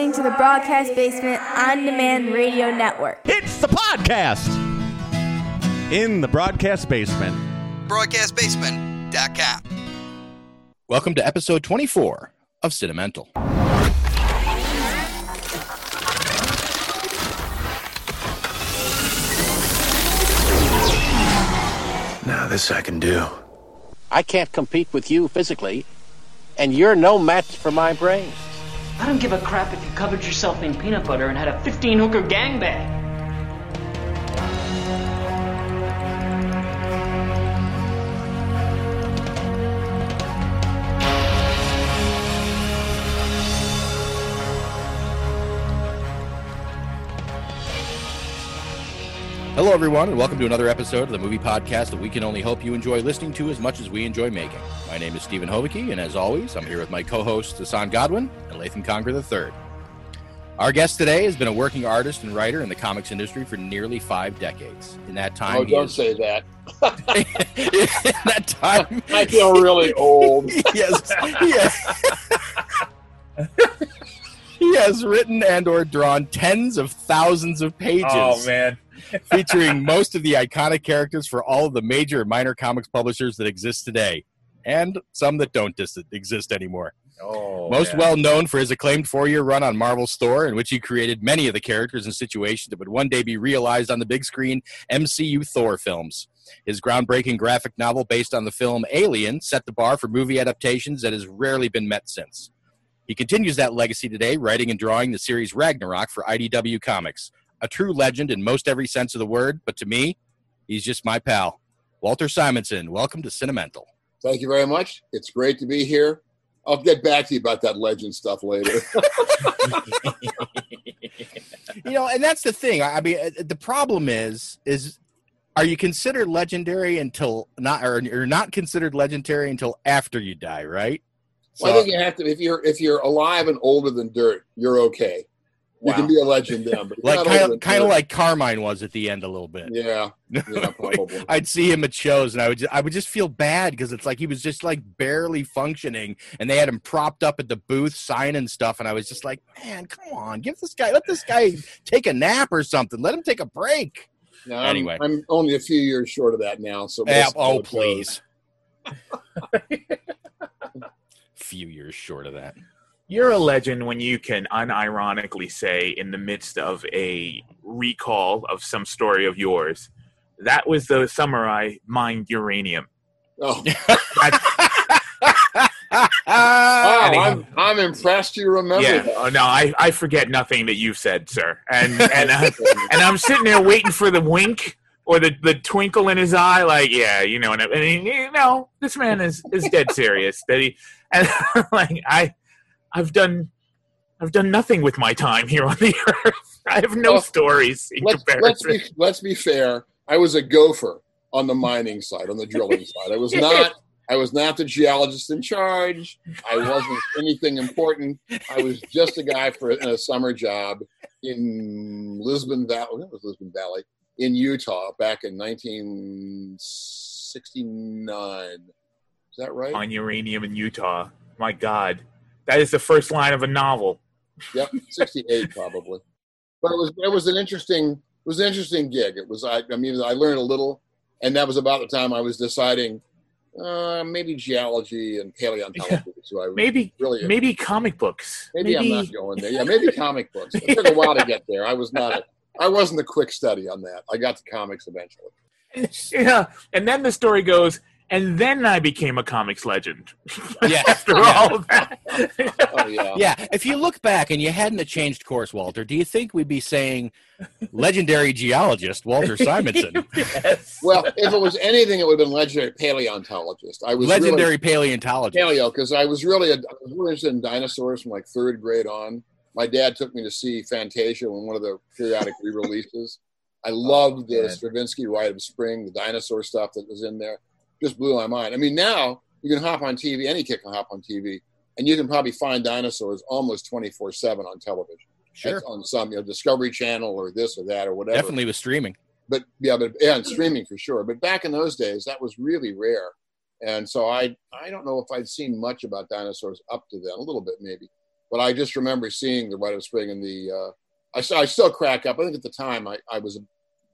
listening to the Broadcast Basement On Demand Radio Network. It's the podcast in the broadcast basement. BroadcastBasement.com. Welcome to episode 24 of Cinemental. Now this I can do. I can't compete with you physically, and you're no match for my brains. I don't give a crap if you covered yourself in peanut butter and had a 15 hooker gangbang. Hello, everyone, and welcome to another episode of the movie podcast that we can only hope you enjoy listening to as much as we enjoy making. My name is Stephen Hovicki, and as always, I'm here with my co hosts, Hassan Godwin and Lathan Conger III. Our guest today has been a working artist and writer in the comics industry for nearly five decades. In that time, Oh, he don't has- say that. in that time, I feel really old. yes, yes. he has written and or drawn tens of thousands of pages. Oh man, featuring most of the iconic characters for all of the major and minor comics publishers that exist today, and some that don't dis- exist anymore. oh, most man. well known for his acclaimed four year run on Marvel's Thor, in which he created many of the characters and situations that would one day be realized on the big screen MCU Thor films. His groundbreaking graphic novel based on the film Alien set the bar for movie adaptations that has rarely been met since. He continues that legacy today, writing and drawing the series Ragnarok for IDW Comics. A true legend in most every sense of the word, but to me, he's just my pal. Walter Simonson, welcome to Cinemental. Thank you very much. It's great to be here. I'll get back to you about that legend stuff later. you know, and that's the thing. I I mean, uh, the problem is, is are you considered legendary until not, or you're not considered legendary until after you die, right? Well, I think you have to. If you're if you're alive and older than dirt, you're okay. You can be a legend then, but like kind of, like Carmine was at the end a little bit. yeah, yeah, probably. I'd see him at shows, and I would just, I would just feel bad because it's like he was just like barely functioning, and they had him propped up at the booth signing stuff, and I was just like, man, come on, give this guy, let this guy take a nap or something, let him take a break. No, I'm, Anyway. I'm only a few years short of that now. So we'll oh, please. Few years short of that. You're a legend when you can unironically say, in the midst of a recall of some story of yours, that was the summer I mined uranium. Oh, That's, wow, I'm I'm impressed. You remember yeah, that. oh, no, I, I forget nothing that you've said, sir. And and uh, and I'm sitting there waiting for the wink or the, the twinkle in his eye, like, yeah, you know, and, and he, you know, this man is is dead serious. That he and like I, I've done, I've done nothing with my time here on the earth. I have no Well, stories in let's, let's be let's be fair. I was a gopher on the mining side, on the drilling side. I was not I was not the geologist in charge. I wasn't anything important. I was just a guy for a, a summer job in Lisbon Valley. It oh, was Lisbon Valley in Utah back in 1969. Is that right? on uranium in Utah. My God, that is the first line of a novel. Yep, 68 probably. But it was it was an interesting it was an interesting gig. It was I I mean I learned a little, and that was about the time I was deciding uh, maybe geology and paleontology. So I Maybe, really maybe comic books. maybe, I'm not going there. Yeah, maybe comic books. It took a while to get there. I was not a, I wasn't a quick study on that. I got to comics eventually. yeah, and then the story goes, and then I became a comics legend. Yeah. After Yeah. all of that, Oh yeah. Yeah, if you look back and you hadn't changed course, Walter, do you think we'd be saying legendary geologist Walter Simonson, yes. Well, if it was anything, it would have been legendary paleontologist. I was legendary really, paleontologist? paleo because I was really a, I was really interested in dinosaurs from like third grade on. My dad took me to see Fantasia in one of the periodic re-releases. I loved the. Stravinsky Rite of Spring, the dinosaur stuff that was in there. Just blew my mind. I mean, now you can hop on TV. Any kid can hop on TV, and you can probably find dinosaurs almost twenty four seven on television. Sure, That's on some you know Discovery Channel or this or that or whatever. definitely with streaming. But yeah, but yeah, and streaming for sure. But back in those days, that was really rare. And so I I don't know if I'd seen much about dinosaurs up to then, a little bit maybe. but I just remember seeing the Rite of Spring and the. Uh, I, still- I still crack up. I think at the time I, I was a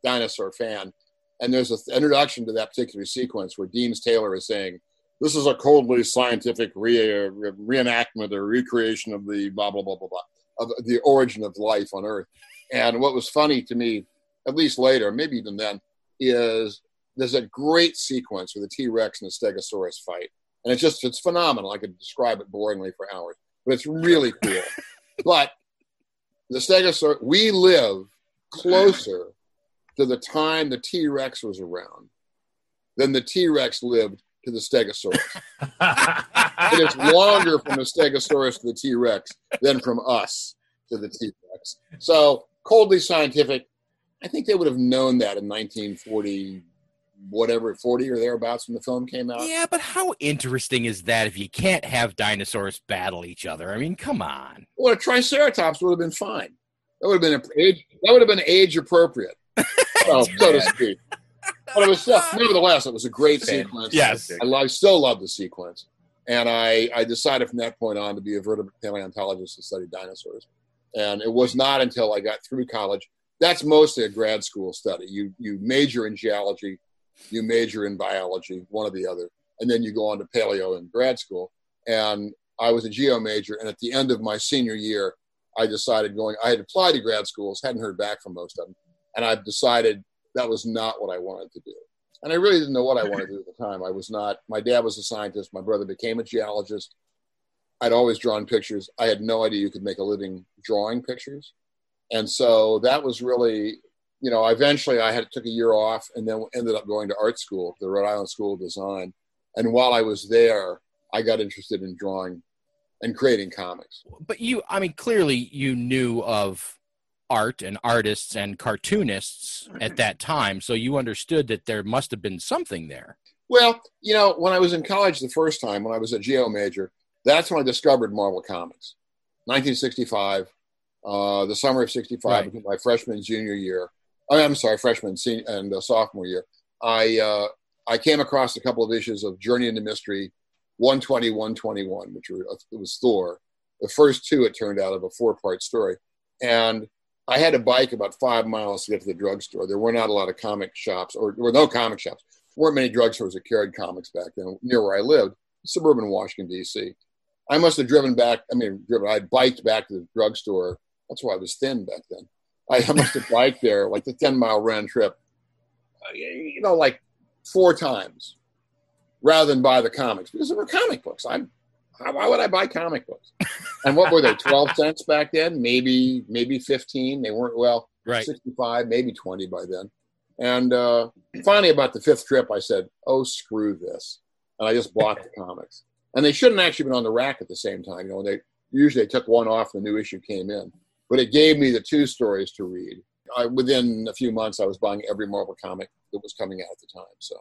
dinosaur fan, and there's an introduction to that particular sequence where Deems Taylor is saying, "This is a coldly scientific re- re- reenactment or recreation of the blah blah blah blah blah of the origin of life on Earth." And what was funny to me, at least later, maybe even then, is there's a great sequence where the T Rex and the Stegosaurus fight, and it's just it's phenomenal. I could describe it boringly for hours, but it's really cool. but the Stegosaurus, we live closer to the time the T Rex was around than the T Rex lived to the Stegosaurus. it is longer from the Stegosaurus to the T Rex than from us to the T Rex. So, coldly scientific, I think they would have known that in 1940, whatever, 40 or thereabouts when the film came out. Yeah, but how interesting is that if you can't have dinosaurs battle each other? I mean, come on. Well, a Triceratops would have been fine. That would have been age. That would have been age appropriate, so, oh, so to speak. But it was still, nevertheless, it was a great sequence. Yes. I, I still love the sequence, and I, I decided from that point on to be a vertebrate paleontologist to study dinosaurs. And it was not until I got through college. That's mostly a grad school study. You you major in geology, you major in biology, one or the other, and then you go on to paleo in grad school. And I was a geo major, and at the end of my senior year, I decided going. I had applied to grad schools, hadn't heard back from most of them, and I decided that was not what I wanted to do. And I really didn't know what I wanted to do at the time. I was not. My dad was a scientist. My brother became a geologist. I'd always drawn pictures. I had no idea you could make a living drawing pictures, and so that was really, you know, eventually I had took a year off and then ended up going to art school, the Rhode Island School of Design. And while I was there, I got interested in drawing and creating comics. But you, I mean, clearly you knew of art and artists and cartoonists at that time, so you understood that there must have been something there. Well, you know, when I was in college the first time, when I was a geo major, that's when I discovered Marvel Comics. 1965, uh, the summer of 65, Right. between my freshman junior year. I I'm sorry, freshman senior, and uh, sophomore year. I uh, I came across a couple of issues of Journey into Mystery, 120, 121, which were, it was Thor. The first two, it turned out, of a four-part story, and I had to bike about five miles to get to the drugstore. There were not a lot of comic shops, or there were no comic shops. There weren't many drugstores that carried comics back then near where I lived, suburban Washington, D.C. I must have driven back. I mean, driven. I biked back to the drugstore. That's why I was thin back then. I must have biked there like the ten mile round trip. uh, You know, like four times, rather than buy the comics because there were comic books. I'm. How- Why would I buy comic books? And what were they? Twelve cents back then? Maybe, maybe fifteen. They weren't well. Right. 65, maybe 20 by then. And uh, finally, about the fifth trip, I said, oh, screw this. And I just bought the comics. And they shouldn't actually been on the rack at the same time. You know, they usually they took one off, the new issue came in. But it gave me the two stories to read. I, within a few months, I was buying every Marvel comic that was coming out at the time. So,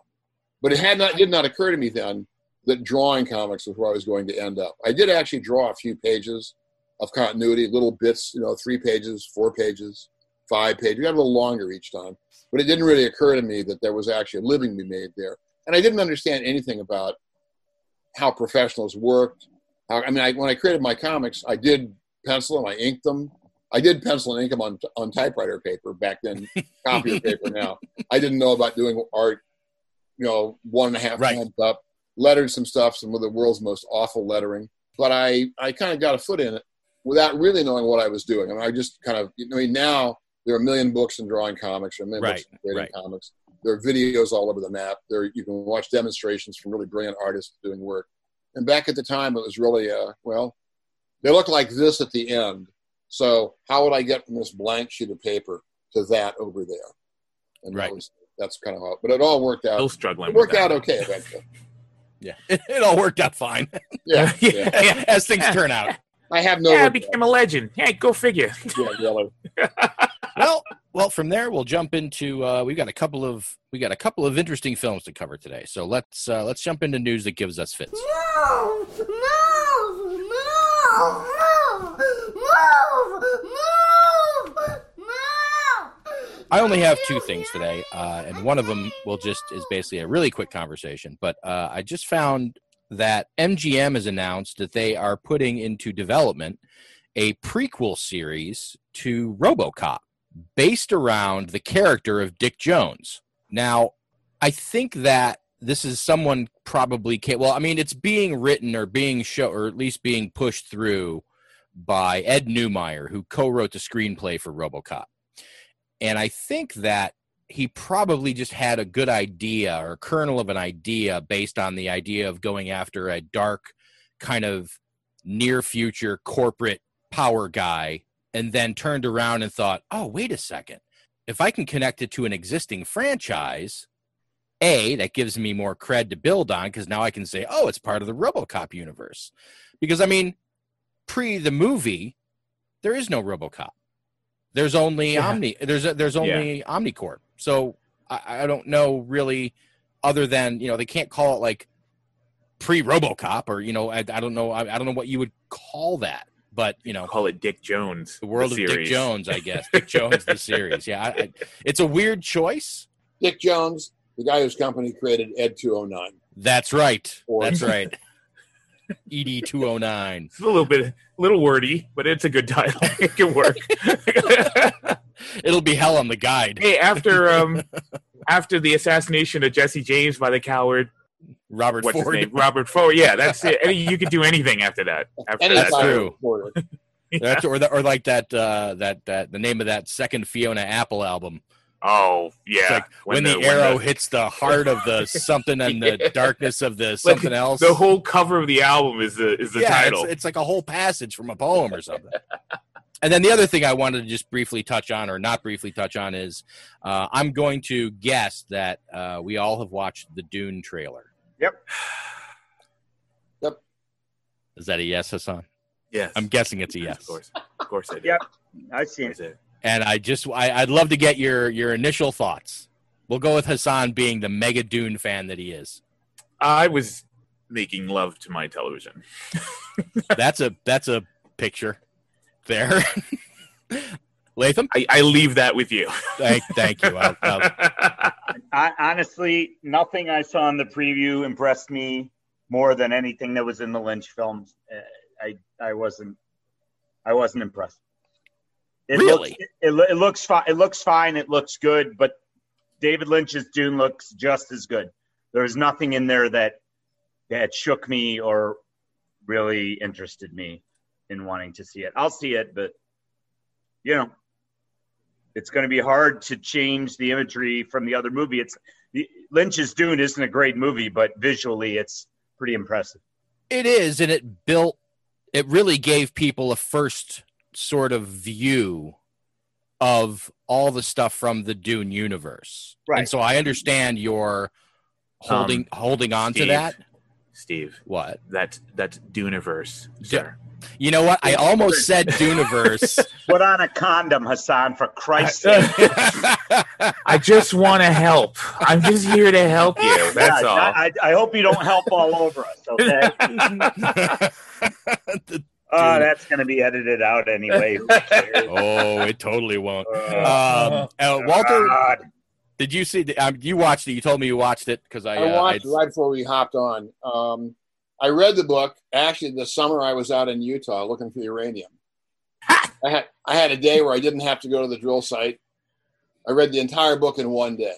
but it had not did not occur to me then that drawing comics was where I was going to end up. I did actually draw a few pages of continuity, little bits, you know, three pages, four pages, five pages. We got a little longer each time, but it didn't really occur to me that there was actually a living to be made there. And I didn't understand anything about how professionals worked. How, I mean, I, when I created my comics, I did pencil them, I inked them. I did pencil and ink them on, on typewriter paper back then, copier paper now. I didn't know about doing art, you know, one and a half Right. hands up, lettered some stuff, some of the world's most awful lettering. But I, I kind of got a foot in it without really knowing what I was doing. I mean, I just kind of, I mean, now there are a million books in drawing comics, are a million Right, books in creating right. comics. There are videos all over the map. There, you can watch demonstrations from really brilliant artists doing work. And back at the time, it was really, uh, well, they look like this at the end. So how would I get from this blank sheet of paper to that over there? And Right. that was, that's kind of how, but it all worked out. Still struggling. It worked out okay eventually. Yeah, it, it all worked out fine Yeah, yeah. as things turn out. I have no. yeah, I became a legend. Hey, go figure. Yeah, really. well, well, from there we'll jump into. Uh, we've got a couple of we got a couple of interesting films to cover today. So let's uh, let's jump into news that gives us fits. Move! Move! Move! Move! Move! Move! Move! I only have two things today, uh, and one of them will just is basically a really quick conversation. But uh, I just found that MGM has announced that they are putting into development a prequel series to RoboCop based around the character of Dick Jones. Now, I think that this is someone probably ca- well, I mean, it's being written or being show or at least being pushed through by Ed Neumeier, who co-wrote the screenplay for RoboCop. And I think that he probably just had a good idea or kernel of an idea based on the idea of going after a dark kind of near future corporate power guy and then turned around and thought, oh, wait a second. If I can connect it to an existing franchise, A, that gives me more cred to build on because now I can say, oh, it's part of the Robocop universe. Because, I mean, pre the movie, there is no Robocop. There's only Yeah. Omni. There's a, there's only Omnicorp. So I, I don't know really, other than you know they can't call it like pre RoboCop or you know I, I don't know I, I don't know what you would call that. But you know, Call it Dick Jones. the world the of Dick. Jones, I guess. Dick Jones, the series. Yeah, I, I, it's a weird choice. Dick Jones, the guy whose company created Ed 209. That's right. Or- That's right. ED two oh nine. It's a little bit, a little wordy, but it's a good title. it can work. It'll be hell on the guide. hey, after um, after the assassination of Jesse James by the coward, Robert what's Ford. his name? Robert Ford. Yeah, that's it. Any, you could do anything after that. After Any that, That's true. reporter. That's or the, or like that uh, that that the name of that second Fiona Apple album. Oh yeah, It's like when, the, arrow hits the heart of the something and the Yeah. darkness of the like, something else. The whole cover of the album is the is the yeah, title. It's, it's like a whole passage from a poem or something. and then the other thing I wanted to just briefly touch on, or not briefly touch on, is uh, I'm going to guess that uh, we all have watched the Dune trailer. Yep. Yep. Is that a yes, Hassan? yes, I'm guessing it's a yes. Of course, of course, I did. Yep. I see I it. Did. And I just I, I'd love to get your your initial thoughts. We'll go with Hassan being the mega Dune fan that he is. I was making love to my television. That's a that's a picture there. Latham, I, I leave that with you. thank thank you. I'll, I'll, I, honestly, nothing I saw in the preview impressed me more than anything that was in the Lynch films. Uh, I I wasn't I wasn't impressed. It Really? Looks, it, it, it looks fine. It looks fine. It looks good, but David Lynch's Dune looks just as good. There's nothing in there that that shook me or really interested me in wanting to see it. I'll see it, but you know, it's going to be hard to change the imagery from the other movie. It's Lynch's Dune isn't a great movie, but visually it's pretty impressive. It is, and it built. It really gave people a first sort of view of all the stuff from the Dune universe. Right. And so I understand your holding um, holding on to that. Steve, What? That that's that's Duniverse, sir. You know what? I almost said Duniverse. Put on a condom, Hassan, for Christ's sake. I just want to help. I'm just here to help you. That's Yeah, all. I, I hope you don't help all over us, okay? The- Oh, that's going to be edited out anyway. Oh, it totally won't. Uh, Um, uh, Walter, God. did you see? The, um, you watched it. You told me you watched it because I, I uh, watched it right before we hopped on. Um, I read the book. Actually, the summer I was out in Utah looking for uranium. I had I had a day where I didn't have to go to the drill site. I read the entire book in one day.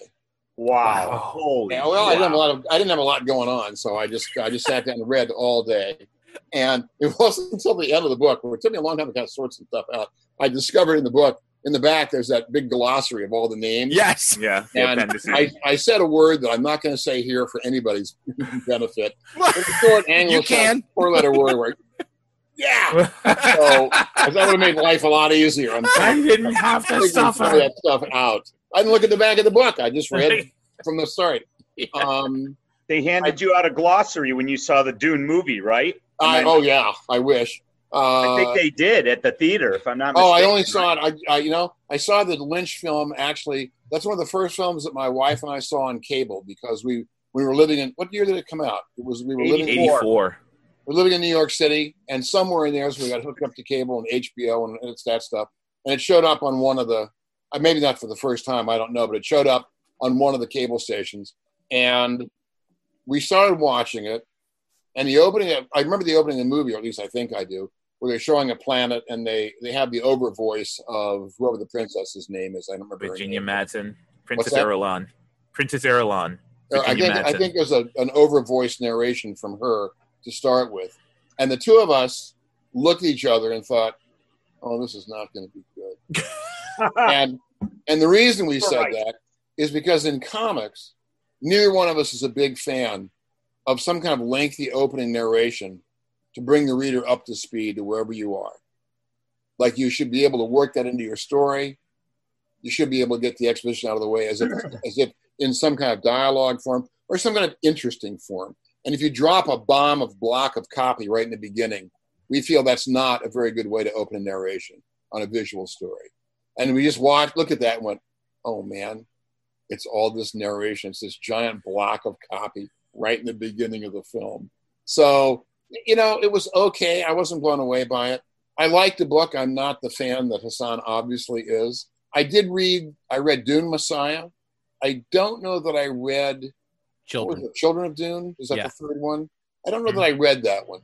Wow. Wow. Holy Yeah, well, I didn't have a lot of I didn't have a lot going on, so I just I just sat down and read all day. And it wasn't until the end of the book, where it took me a long time to kind of sort some stuff out. I discovered in the book, in the back, there's that big glossary of all the names. yes. yeah, yeah And. I, I said a word that I'm not going to say here for anybody's benefit. But short You can. four letter word where, yeah. so that would have made life a lot easier. I'm I didn't have to figuring some suffer. that stuff out. I didn't look at the back of the book. I just read from the start. Um, They handed you out a glossary when you saw the Dune movie, right? I, oh yeah, I wish. Uh, I think they did at the theater, if I'm not Oh. I only saw it. I, I, you know, I saw the Lynch film. Actually, that's one of the first films that my wife and I saw on cable because we we were living in. What year did it come out? It was we were living. in- 84. We're living in New York City, and somewhere in there, so we got hooked up to cable and HBO and it's that stuff. And it showed up on one of the, uh, maybe not for the first time, I don't know, but it showed up on one of the cable stations, and we started watching it. And the opening, of, I remember the opening of the movie, or at least I think I do, where they're showing a planet and they they have the over voice of whoever the princess's name is. I don't remember. Virginia. Madsen, Princess that? Irulan, Princess Irulan. Uh, I Virginia think I Madsen. think there's a, an over voice narration from her to start with, and the two of us looked at each other and thought, "Oh, this is not going to be good." and and the reason we said Right. that is because in comics, neither one of us is a big fan of some kind of lengthy opening narration to bring the reader up to speed to wherever you are. Like you should be able to work that into your story. You should be able to get the exposition out of the way as if as if in some kind of dialogue form or some kind of interesting form. And if you drop a bomb of block of copy right in the beginning, we feel that's not a very good way to open a narration on a visual story. And we just watched, looked at that and went, oh man, it's all this narration. It's this giant block of copy right in the beginning of the film. So, you know, it was okay. I wasn't blown away by it. I liked the book. I'm not the fan that Hassan obviously is. I did read, I read Dune Messiah. I don't know that I read Children. Children of Dune. Is that Yeah. the third one? I don't know that I read that one.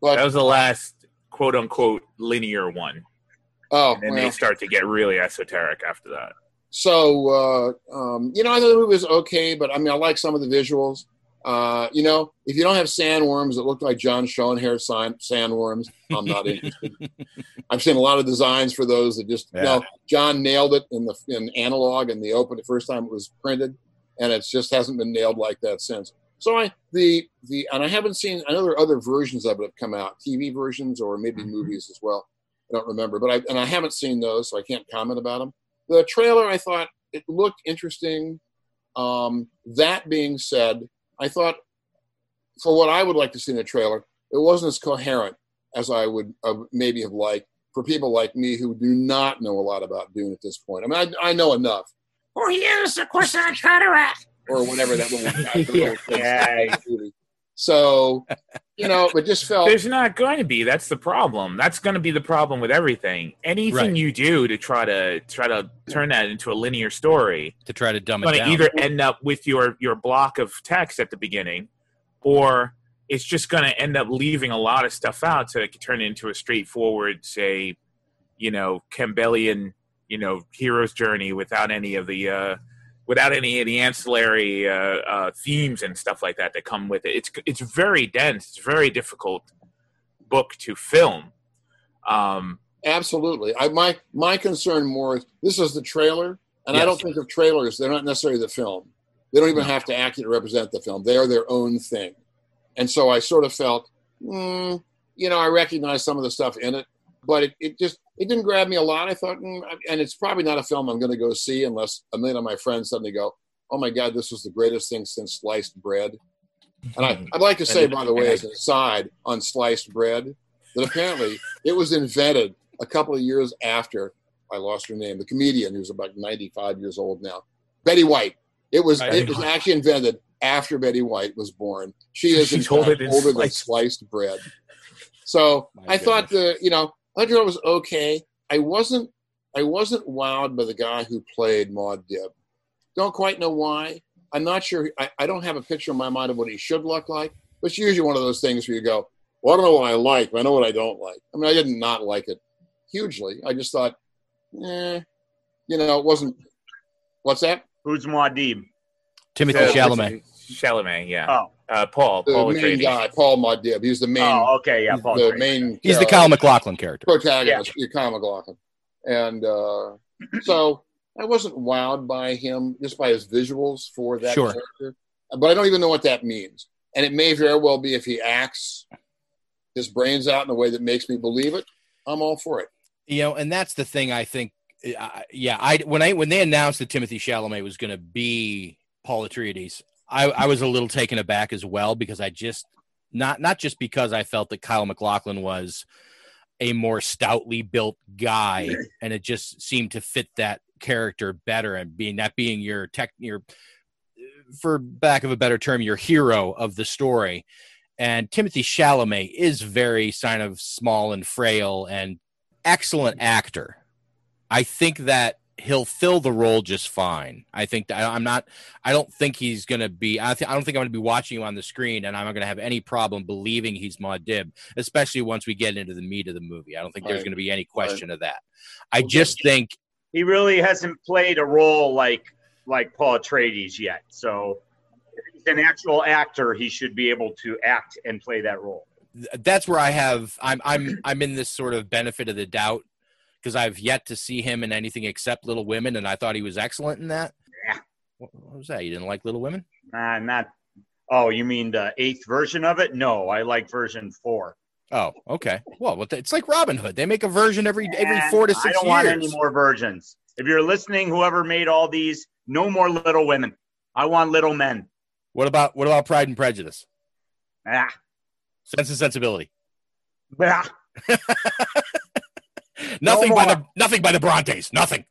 But That was the last quote unquote linear one. oh, And well. they start to get really esoteric after that. So, uh, um, you know, I thought the movie was okay, but I mean, I like some of the visuals. Uh, you know, if you don't have sandworms that look like John Schoenherr sign, sandworms, I'm not interested. I've seen a lot of designs for those that just, you know, John nailed it in the in analog and the open the first time it was printed, and it just hasn't been nailed like that since. So I the the and I haven't seen. I know there are other versions of it have come out, TV versions or maybe movies as well. I don't remember, but I and I haven't seen those, so I can't comment about them. The trailer, I thought it looked interesting. Um, that being said, I thought for what I would like to see in a trailer, it wasn't as coherent as I would uh, maybe have liked for people like me who do not know a lot about Dune at this point. I mean, I, I know enough, Oh, here's the question I cataract. or whatever that little, Yeah. Yeah. Movie. So, you know, it just felt There's not going to be. That's the problem. That's going to be the problem with everything. Anything Right. you do to try to try to turn that into a linear story, To try to dumb it down. either end up with your your block of text at the beginning, or it's just going to end up leaving a lot of stuff out to turn it into a straightforward, say, you know, Campbellian, you know, hero's journey without any of the uh, without any of the ancillary uh, uh, themes and stuff like that that come with it. It's it's very dense. It's a very difficult book to film. Um, Absolutely. I my my concern more is this is the trailer, and I don't think of trailers. They're not necessarily the film. They don't even have to accurately represent the film. They are their own thing, and so I sort of felt, mm, you know, I recognize some of the stuff in it, but it, it just it didn't grab me a lot. I thought, mm, and it's probably not a film I'm going to go see unless a million of my friends suddenly go, "Oh my God, this was the greatest thing since sliced bread." And I, I'd like to say, by the way, as an aside on sliced bread, that apparently it was invented a couple of years after I lost her name, the comedian who's about 95 years old now, Betty White. It was it was actually invented after Betty White was born. She is in She's older fact than sliced- sliced bread. So My I thought the you know I thought it was okay. I wasn't I wasn't wowed by the guy who played Muad'Dib. Don't quite know why. I'm not sure. I, I don't have a picture in my mind of what he should look like. But it's usually one of those things where you go, well, I don't know what I like, but I know what I don't like. I mean, I did not like it hugely. I just thought, eh, you know, it wasn't. What's that? Who's Muad'Dib? Timothée uh, Chalamet. Chalamet, yeah. Oh, Uh, Paul, The Paul main Atreides. guy, Paul Muad'Dib. He's the main, oh, okay, yeah, Paul. the Atreides. main. He's the uh, Kyle MacLachlan character. protagonist, yeah. Kyle MacLachlan. And uh, so I wasn't wowed by him just by his visuals for that Sure. character. But I don't even know what that means. And it may very well be if he acts his brains out in a way that makes me believe it, I'm all for it. You know, and that's the thing. I think. Uh, yeah, I when I when they announced that Timothée Chalamet was going to be Paul Atreides, I, I was a little taken aback as well because I just not not just because I felt that Kyle MacLachlan was a more stoutly built guy, and it just seemed to fit that character better, and being that being your tech your for back of a better term, your hero of the story. And Timothée Chalamet is very kind of small and frail and excellent actor. I think that he'll fill the role just fine. I think that I'm not. I don't think he's going to be. I, th- I don't think I'm going to be watching him on the screen, and I'm not going to have any problem believing he's Muad'Dib, especially once we get into the meat of the movie. I don't think there's going to be any question of that. I just think He really hasn't played a role like like Paul Atreides yet. So, if he's an actual actor, he should be able to act and play that role. that's where I have. I'm I'm I'm in this sort of benefit of the doubt because I've yet to see him in anything except Little Women, and I thought he was excellent in that. Yeah. What, what was that? You didn't like Little Women? Nah, not. Oh, you mean the eighth version of it? No, I like version four. Oh, okay. Well, it's like Robin Hood. They make a version every every four to six I don't years. want any more versions. If you're listening, whoever made all these, no more Little Women. I want Little Men. What about what about Pride and Prejudice? Ah, Sense and Sensibility. bah. Nothing No by the nothing by the Brontes. Nothing.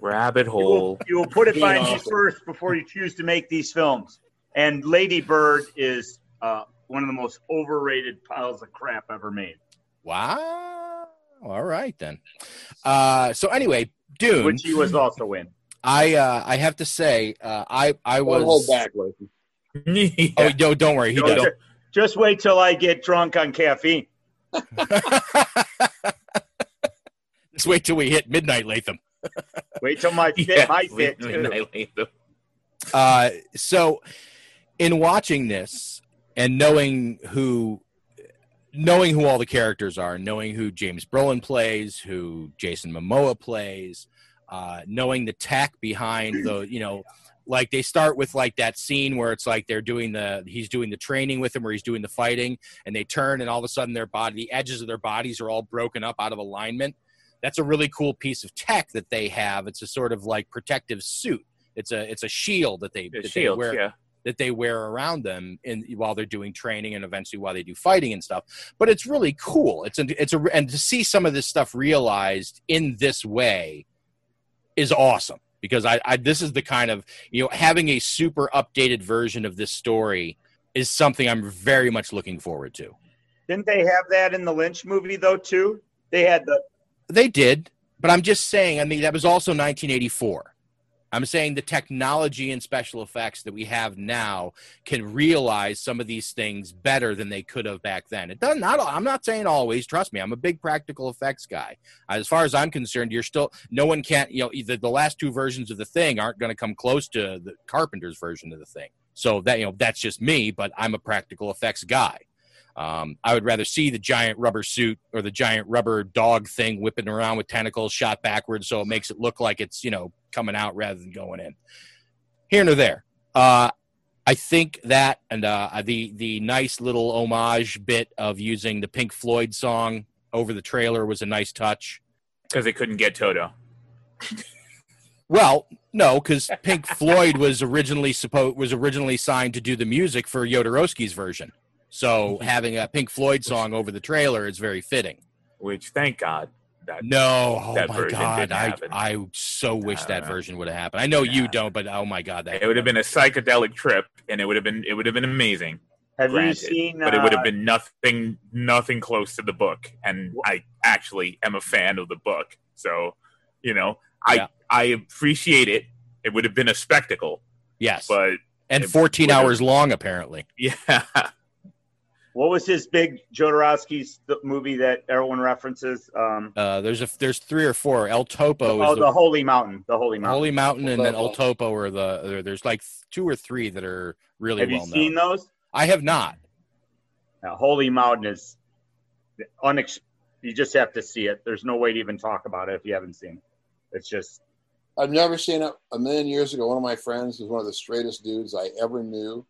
Rabbit You will, hole. you will put it Being behind you first before you choose to make these films. And Lady Bird is uh, one of the most overrated piles of crap ever made. Wow. All right then. Uh, so anyway, Dune. Which he was also in. I uh, I have to say uh, I I was. Don't hold back, Lathan. Oh no, don't worry. He Don't- does. Just wait till I get drunk on caffeine. Just wait till we hit midnight, Latham. Wait till my fit, Yeah, my fit. we- we- Uh, so, in watching this and knowing who, knowing who all the characters are, knowing who James Brolin plays, who Jason Momoa plays, uh, knowing the tech behind the, you know, like they start with like that scene where it's like they're doing the he's doing the training with him or he's doing the fighting and they turn and all of a sudden their body the edges of their bodies are all broken up out of alignment that's a really cool piece of tech that they have it's a sort of like protective suit it's a it's a shield that they, that shields, they wear yeah. that they wear around them in while they're doing training and eventually while they do fighting and stuff but it's really cool it's a it's a and to see some of this stuff realized in this way is awesome because I, I this is the kind of you know having a super updated version of this story is something I'm very much looking forward to. Didn't they have that in the Lynch movie though too? They had the They did, but I'm just saying. I mean, that was also 1984. I'm saying the technology and special effects that we have now can realize some of these things better than they could have back then. It doesn't. I'm not saying always. Trust me, I'm a big practical effects guy. As far as I'm concerned, you're still no one can't. You know, either the last two versions of the thing aren't going to come close to the Carpenter's version of the thing. So that you know, that's just me. But I'm a practical effects guy. Um, I would rather see the giant rubber suit or the giant rubber dog thing whipping around with tentacles shot backwards so it makes it look like it's, you know, coming out rather than going in. Here nor there. Uh, I think that and uh, the the nice little homage bit of using the Pink Floyd song over the trailer was a nice touch. Because they couldn't get Toto. Well, no, because Pink Floyd was originally supposed was originally signed to do the music for Jodorowsky's version. So having a Pink Floyd song over the trailer is very fitting. Which, thank God, that No, oh that my version god, I. I so wish I that version would have happened. I know you don't, but oh my god, that it would have been a psychedelic trip, and it would have been it would have been amazing. Have you seen, But it would uh, have been nothing nothing close to the book, and I actually am a fan of the book. So, you know, I Yeah. I appreciate it. It would have been a spectacle, yes, but and 14 hours long apparently. yeah, what was his big Jodorowsky's movie that everyone references? Um, Uh, there's a there's three or four. El Topo oh, is the, the, Holy Mountain. The Holy Mountain. Holy Mountain, and then El Topo. Topo are the there's like two or three that are really Have well you seen known. those? I have not. Now, Holy Mountain is unex. You just have to see it. There's no way to even talk about it if you haven't seen it. It's just I've never seen it. A million years ago, one of my friends was one of the straightest dudes I ever knew,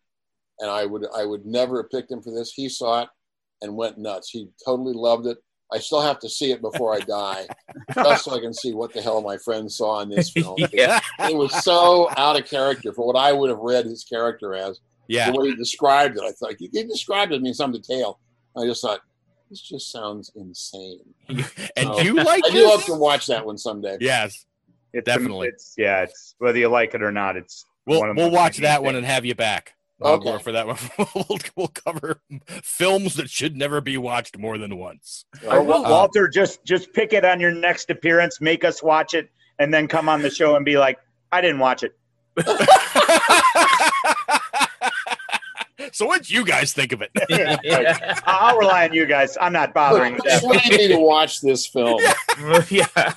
and I would I would never have picked him for this. He saw it and went nuts. He totally loved it. I still have to see it before I die, just so I can see what the hell my friend saw in this film. yeah. It was so out of character for what I would have read his character as. Yeah, The way he described it, I thought he, he described it in some detail. I just thought this just sounds insane. and So, you like I do hope to watch that one someday. Yes, it's Definitely. It's yeah. It's whether you like it or not. It's we'll one of we'll watch favorite that one and have you back. Uh, Okay. for that one, we'll, we'll cover films that should never be watched more than once. Or Wa- Walter, just just pick it on your next appearance. Make us watch it, and then come on the show and be like, I didn't watch it. so what do you guys think of it? I- I'll rely on you guys. I'm not bothering. Look, with that. persuade me to watch this film. yeah.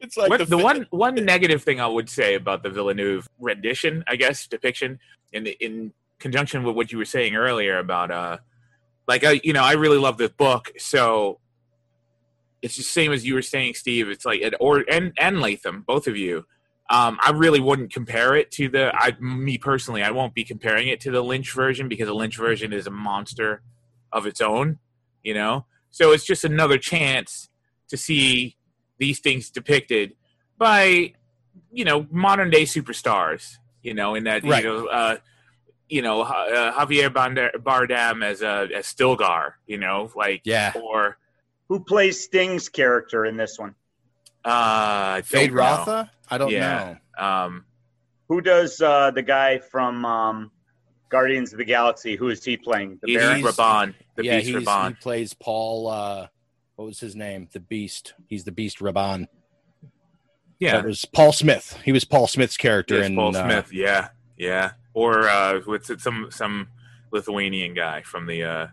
It's like What- the, the, one one negative thing I would say about the Villeneuve rendition, I guess, depiction, in in conjunction with what you were saying earlier about uh, like I, you know, I really love this book, so it's the same as you were saying, Steve. It's like it, or and and Latham, both of you. Um, I really wouldn't compare it to the. I, me personally, I won't be comparing it to the Lynch version because the Lynch version is a monster of its own. You know, so it's just another chance to see these things depicted by you know modern day superstars you know in that Right. you know uh you know uh, Javier Banda- Bardem as a as Stilgar you know like Yeah. or Who plays Sting's character in this one? uh I Feyd. Rautha? I don't Yeah. know. um Who does uh, the guy from um, Guardians of the Galaxy? Who is he playing? The he's Baron? Rabban the yeah, beast he's, he plays Paul. Uh, what was his name? The Beast. He's the Beast Rabban. yeah That was Paul Smith. He was Paul Smith's character yes, in Paul uh, Smith yeah yeah or uh with some some Lithuanian guy from the uh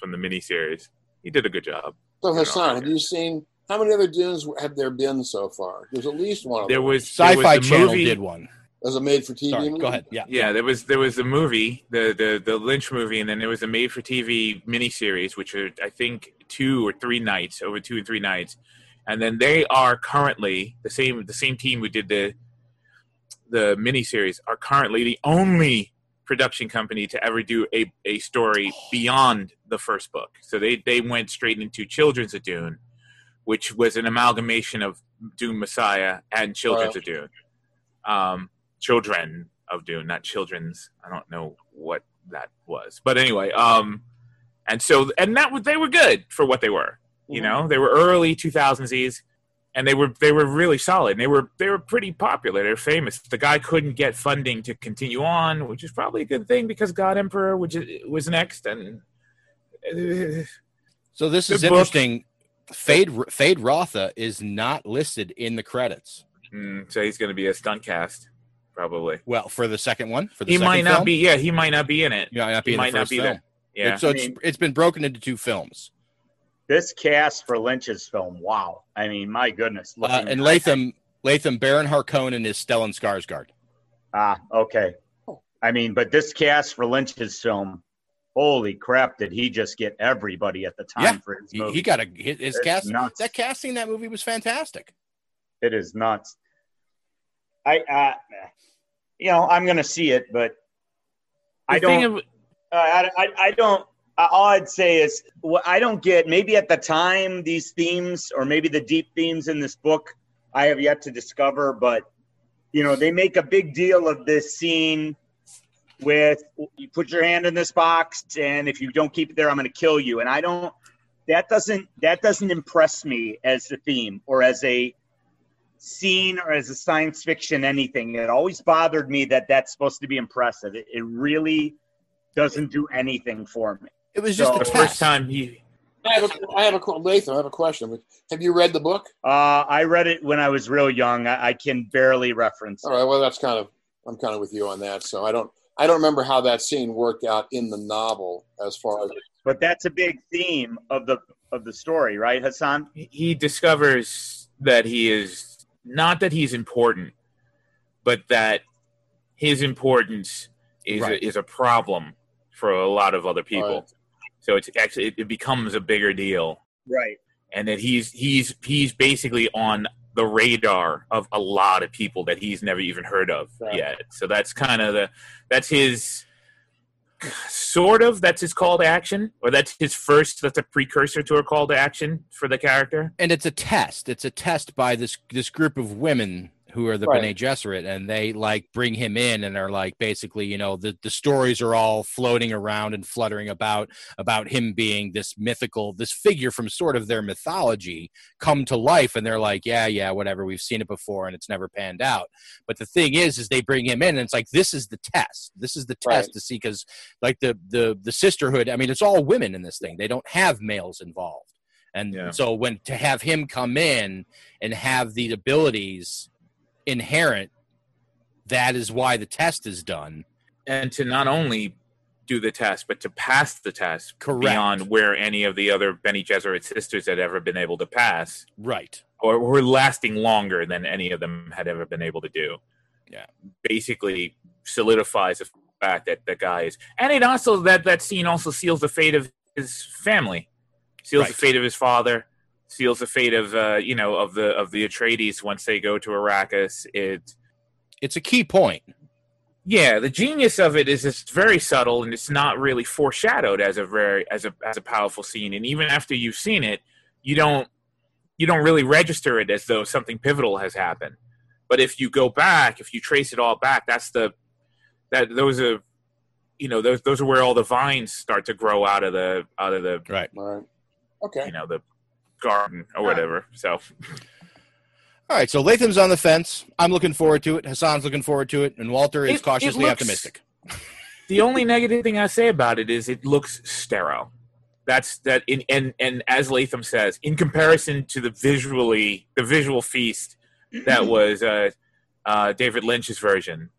from the miniseries he did a good job So Hassan, have you seen how many other Dunes have there been so far? There's at least one. Of there them. was there was Sci-Fi the Channel movie- did one. as a made-for-TV. Sorry, movie? go ahead. Yeah, Yeah, there was there was the movie, the the the Lynch movie, and then there was a made-for-TV miniseries, which are I think two or three nights, over two or three nights, and then they are currently the same the same team who did the the miniseries are currently the only production company to ever do a, a story beyond the first book. So they they went straight into Children's of Dune, which was an amalgamation of Dune Messiah and Children's Wow. of Dune. Um, children of Dune, not children's. I don't know what that was, but anyway. Um, and so and that was they were good for what they were. You know, they were early 2000s, and they were they were really solid. And they were they were pretty popular. They're famous. The guy couldn't get funding to continue on, which is probably a good thing because God Emperor, which is- was next, and uh, So this is book. interesting. Feyd Fade Rotha is not listed in the credits. mm, so he's going to be a stunt cast, probably. Well, for the second one, for the He might not film? be. Yeah, he might not be in it. He might not be He in might the not be film. there. Yeah. It- so I it's mean- it's been broken into two films. This cast for Lynch's film, wow! I mean, my goodness. Uh, looking- and Latham Latham Baron Harkonnen is Stellan Skarsgård. Ah, okay. I mean, but this cast for Lynch's film, holy crap! Did he just get everybody at the time Yeah, for his He, movie? he got a his, his It's cast. nuts. That casting that movie was fantastic. It is nuts. I, uh, you know, I'm gonna see it, but I The thing don't. of- I, I, I don't. uh, All I'd say is, what I don't get. Maybe at the time, these themes, or maybe the deep themes in this book, I have yet to discover. But you know, they make a big deal of this scene with you put your hand in this box, and if you don't keep it there, I'm going to kill you. And I don't. That doesn't. That doesn't impress me as a theme or as a scene or as a science fiction anything. It always bothered me that that's supposed to be impressive. It, it really doesn't do anything for me. It was just just a the a first time he I have a, I have a que- Lathan, I have a question. Have you read the book? Uh, I read it when I was real young. I, I can barely reference. All right. it. Well, that's kind of I'm kind of with you on that. So I don't I don't remember how that scene worked out in the novel as far as But that's a big theme of the of the story, right, Hassan? he discovers that he is not that he's important, but that his importance is Right. a, is a problem for a lot of other people. Right. So it's actually it, it becomes a bigger deal, Right. and that he's he's he's basically on the radar of a lot of people that he's never even heard of Right. yet. So that's kind of the that's his sort of that's his call to action, or that's his first that's a precursor to a call to action for the character. and it's a test. It's a test by this this group of women who are the Right. Bene Gesserit, and they like bring him in and are like basically, you know, the the stories are all floating around and fluttering about about him being this mythical, this figure from sort of their mythology come to life, and they're like, yeah, yeah, whatever, we've seen it before, and it's never panned out. But the thing is, is they bring him in, and it's like this is the test. This is the test Right. to see because like the the the sisterhood. I mean, it's all women in this thing. They don't have males involved And Yeah. so when to have him come in and have these abilities inherent, that is why the test is done. and to not only do the test, but to pass the test Correct. beyond where any of the other Bene Gesserit sisters had ever been able to pass, Right. or were lasting longer than any of them had ever been able to do. Yeah. basically solidifies the fact that the guy is, and it also that that scene also seals the fate of his family, seals the fate of his father, seals the fate of uh, you know of the of the Atreides once they go to Arrakis. It It's a key point. yeah, the genius of it is it's very subtle and it's not really foreshadowed as a very as a as a powerful scene. And even after you've seen it, you don't you don't really register it as though something pivotal has happened. But if you go back, if you trace it all back, that's the that those are you know those those are where all the vines start to grow out of the out of the Right. All right. Okay. you know the garden or whatever. So All right. So Latham's on the fence. I'm looking forward to it. Hassan's looking forward to it, and Walter is It- it cautiously looks- optimistic. the only negative thing I say about it is it looks sterile. That's that in and and as Latham says, in comparison to the visually the visual feast that was uh, uh, David Lynch's version,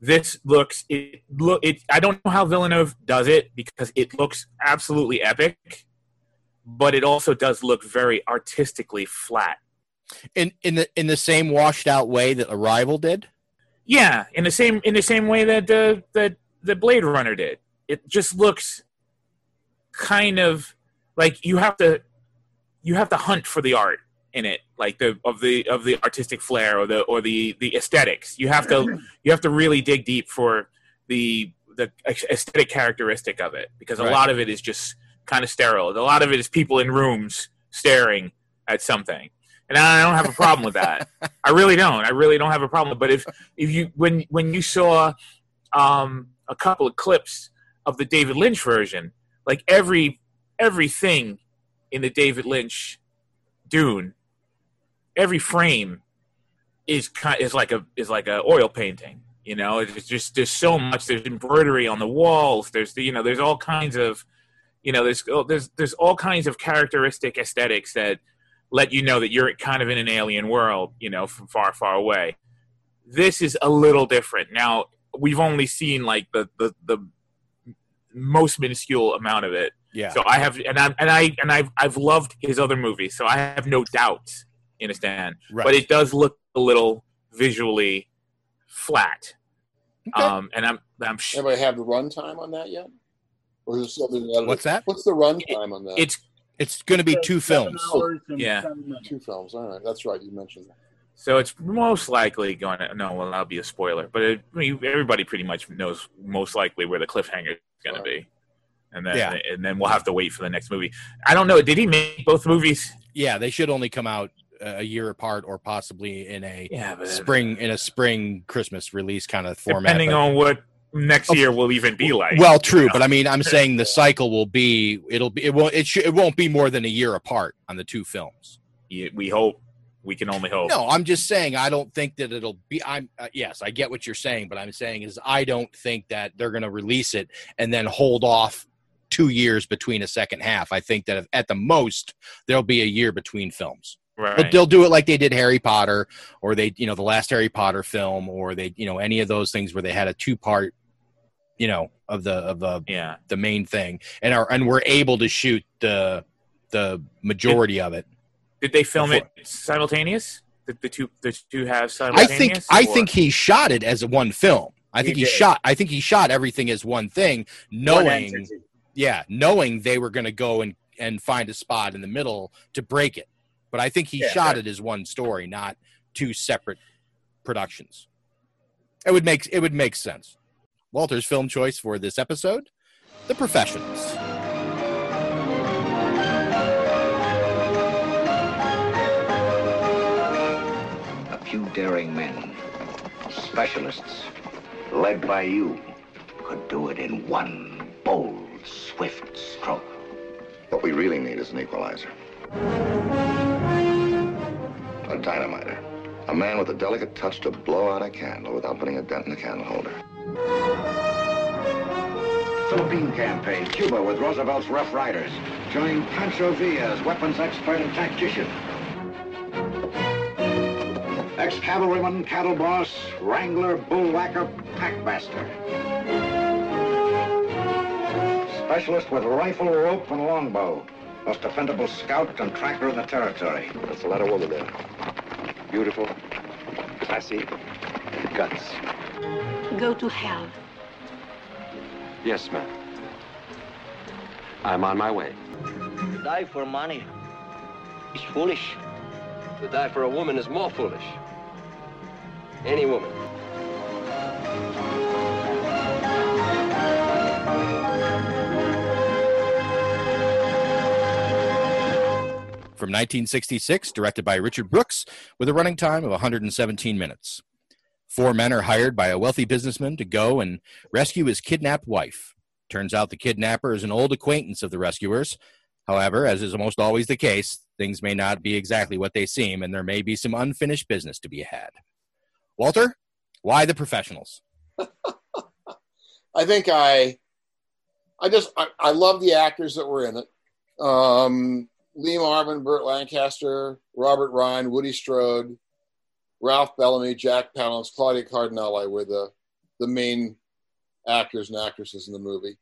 this looks it look it. I don't know how Villeneuve does it because it looks absolutely epic, but it also does look very artistically flat. In in the in the same washed out way that Arrival did. Yeah, in the same in the same way that uh, that the Blade Runner did. It just looks kind of like you have to you have to hunt for the art in it, like the of the of the artistic flair or the or the the aesthetics. You have to you have to really dig deep for the the aesthetic characteristic of it because a Right. lot of it is just kind of sterile. A lot of it is people in rooms staring at something. And I don't have a problem with that. I really don't. I really don't have a problem. But if if you when when you saw um, a couple of clips of the David Lynch version, like every everything in the David Lynch Dune, every frame is kind is like a is like a oil painting. You know, it's just there's so much. There's embroidery on the walls. There's the you know there's all kinds of you know there's oh, there's there's all kinds of characteristic aesthetics that let you know that you're kind of in an alien world. You know, from far far away. This is a little different. Now we've only seen like the the the most minuscule amount of it. Yeah. So I have, and I and I and I've I've loved his other movies, so I have no doubts. You understand? Right. But it does look a little visually flat. Um, and I'm I'm sh- Anybody have the runtime on that yet? Or is it something that What's that? What's the runtime on that? it's It's going to be two films. yeah. two films. All right, that's right. You mentioned that. So it's most likely going to no. Well, that'll be a spoiler, but it, I mean, everybody pretty much knows most likely where the cliffhanger is going to be, and then Yeah. and then we'll have to wait for the next movie. I don't know. Did he make both movies? Yeah, they should only come out uh, a year apart, or possibly in a Yeah, but spring in a spring Christmas release kind of format. depending but- on what next year will even be like. well, true, but I mean, I'm saying the cycle will be it'll be it won't it, sh- it won't be more than a year apart on the two films. Yeah, we hope. We can only hope. No, I'm just saying I don't think that it'll be. I'm uh, yes, I get what you're saying, but I'm saying is I don't think that they're going to release it and then hold off two years between a second half. I think that at the most there'll be a year between films. Right. But they'll do it like they did Harry Potter, or they, you know, the last Harry Potter film, or they, you know, any of those things where they had a two part, you know, of the of the yeah. the main thing, and are and we're able to shoot the the majority of it. Did they film Before- it simultaneous? Did the two the two have simultaneous I think I think he shot it as one film. I He think he did. shot. I think he shot everything as one thing, knowing, entity. yeah, knowing they were going to go and and find a spot in the middle to break it. But I think he Yeah, shot it as one story, not two separate productions. It would make it would make sense. Walter's film choice for this episode: The Professionals. A few daring men, specialists, led by you, could do it in one bold, swift stroke. What we really need is an equalizer. A dynamiter. A man with a delicate touch to blow out a candle without putting a dent in the candle holder. Philippine campaign, Cuba with Roosevelt's Rough Riders. Join Pancho Villa as weapons expert and tactician. Ex-cavalryman, cattle boss, wrangler, bullwhacker, packmaster. Specialist with rifle, rope, and longbow. Most dependable scout and tracker in the territory. That's a lot of woman there. Beautiful, classy, guts. Go to hell. Yes, ma'am. I'm on my way. To die for money is foolish. To die for a woman is more foolish. Any woman. From 1966, directed by Richard Brooks, with a running time of 117 minutes. Four men are hired by a wealthy businessman to go and rescue his kidnapped wife. Turns out the kidnapper is an old acquaintance of the rescuers. However, as is almost always the case, things may not be exactly what they seem, and there may be some unfinished business to be had. Walter, why the professionals? I think I, I just I, I love the actors that were in it. Um, Lee Marvin, Burt Lancaster, Robert Ryan, Woody Strode, Ralph Bellamy, Jack Palance, Claudia Cardinale were the the main actors and actresses in the movie.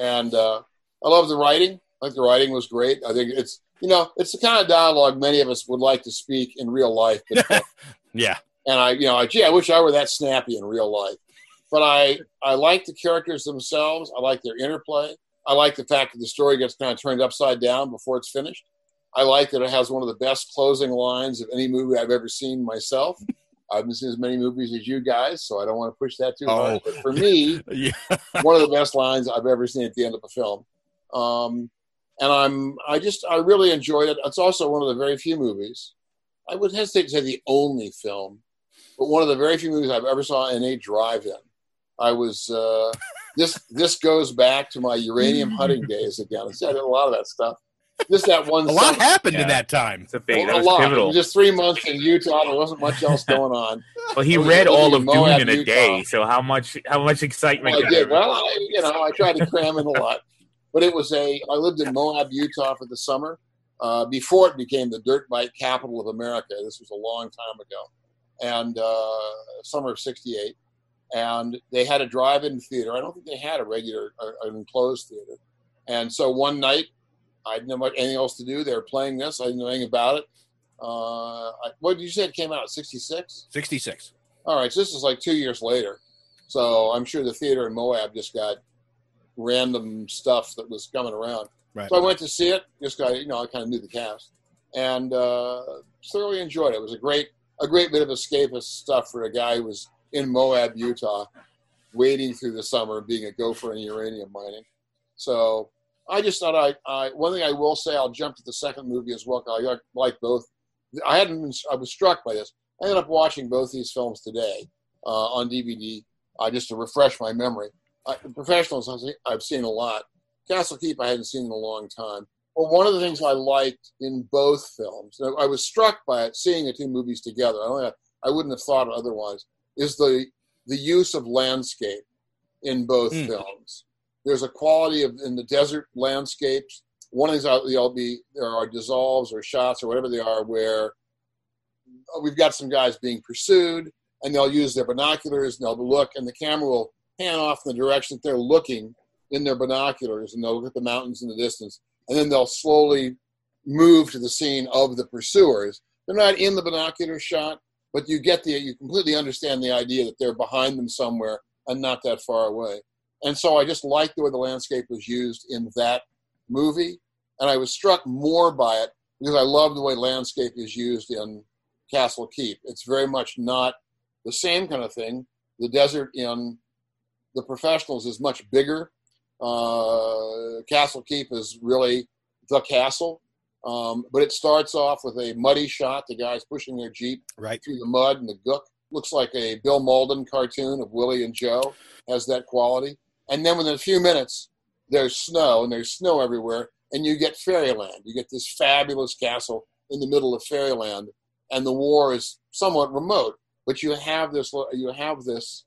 And uh, I love the writing. I think the writing was great. I think it's you know it's the kind of dialogue many of us would like to speak in real life. But, yeah. And I you know I, gee I wish I were that snappy in real life. But I I like the characters themselves. I like their interplay. I like the fact that the story gets kind of turned upside down before it's finished. I like that it has one of the best closing lines of any movie I've ever seen myself. I haven't seen as many movies as you guys, so I don't want to push that too hard. Oh. But for me, Yeah. one of the best lines I've ever seen at the end of a film. Um, and I'm I just I really enjoyed it. It's also one of the very few movies. I would hesitate to say the only film, but one of the very few movies I've ever saw in a drive-in. I was uh, this this goes back to my uranium hunting days again. I did a lot of that stuff. Just that one. A lot summer- happened in that time. It's a big, a that was lot. pivotal. Just three months in Utah. There wasn't much else going on. Well, he read all in of Dune in a Utah. day. So how much how much excitement? Well, I did. Well, I, you know, I tried to cram in a lot, but it was a. I lived in Moab, Utah, for the summer uh, before it became the dirt bike capital of America. This was a long time ago, and uh, summer of '68, and they had a drive-in theater. I don't think they had a regular, uh, an enclosed theater, and so one night, I didn't know much, anything else to do. They were playing this. I didn't know anything about it. Uh, I, what did you say? It came out '66. 66. All right, so this is like two years later. So I'm sure the theater in Moab just got random stuff that was coming around. Right. So I went to see it. Just got you know I kind of knew the cast and uh, thoroughly enjoyed it. It was a great a great bit of escapist stuff for a guy who was in Moab, Utah, waiting through the summer, being a gopher in uranium mining. So I just thought I, I one thing I will say I'll jump to the second movie as well. I like- both. I hadn't been, I was struck by this. I ended up watching both these films today uh, on DVD uh, just to refresh my memory. Uh, professionals I've seen- I've seen a lot. Castle Keep I hadn't seen in a long time. Well, one of the things I liked in both films, I was struck by it seeing the two movies together. I, I wouldn't have thought otherwise. Is the the use of landscape in both Hmm. films. There's a quality of in the desert landscapes. One is out there'll be there are dissolves or shots or whatever they are where uh, we've got some guys being pursued and they'll use their binoculars and they'll look and the camera will pan off in the direction that they're looking in their binoculars and they'll look at the mountains in the distance and then they'll slowly move to the scene of the pursuers. They're not in the binocular shot, but you get the you completely understand the idea that they're behind them somewhere and not that far away. And so I just liked the way the landscape was used in that movie, and I was struck more by it because I love the way landscape is used in Castle Keep. It's very much not the same kind of thing. The desert in the professionals is much bigger. Uh, castle Keep is really the castle, um, but it starts off with a muddy shot. The guys pushing their jeep right through the mud and the gook. Looks like a Bill Mauldin cartoon of Willie and Joe. Has that quality. And then within a few minutes, there's snow and there's snow everywhere, and you get fairyland. You get this fabulous castle in the middle of fairyland, and the war is somewhat remote, but you have this you have this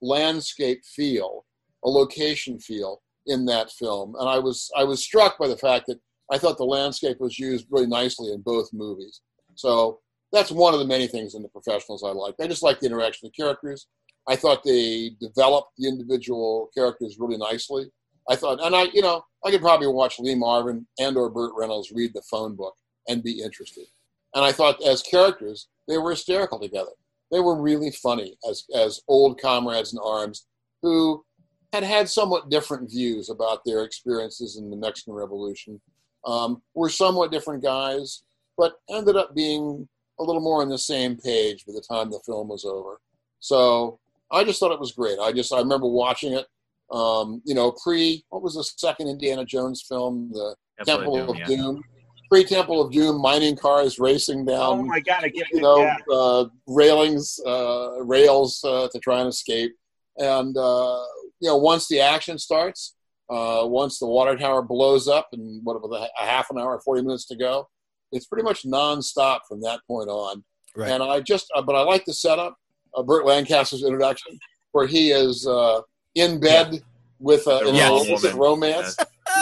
landscape feel, a location feel in that film, and I was I was struck by the fact that I thought the landscape was used really nicely in both movies. So that's one of the many things in the professionals I liked. I just like the interaction of the characters. I thought they developed the individual characters really nicely. I thought, and I, you know, I could probably watch Lee Marvin and or Burt Reynolds read the phone book and be interested. And I thought, as characters, they were hysterical together. They were really funny as as old comrades in arms who had had somewhat different views about their experiences in the Mexican Revolution. Um, were somewhat different guys, but ended up being a little more on the same page by the time the film was over. So I just thought it was great. I just I remember watching it. Um, you know, pre what was the second Indiana Jones film, the Temple, Temple of Doom. Of Doom. Pre Temple of Doom, mining cars racing down. Oh my god! I get you know uh, railings, uh, rails uh, to try and escape. And uh, you know, once the action starts, uh, once the water tower blows up, and what about a half an hour, forty minutes to go, it's pretty much nonstop from that point on. Right. And I just, uh, but I like the setup of Burt Lancaster's introduction, where he is uh, in bed yeah. with uh, a, an illicit romance.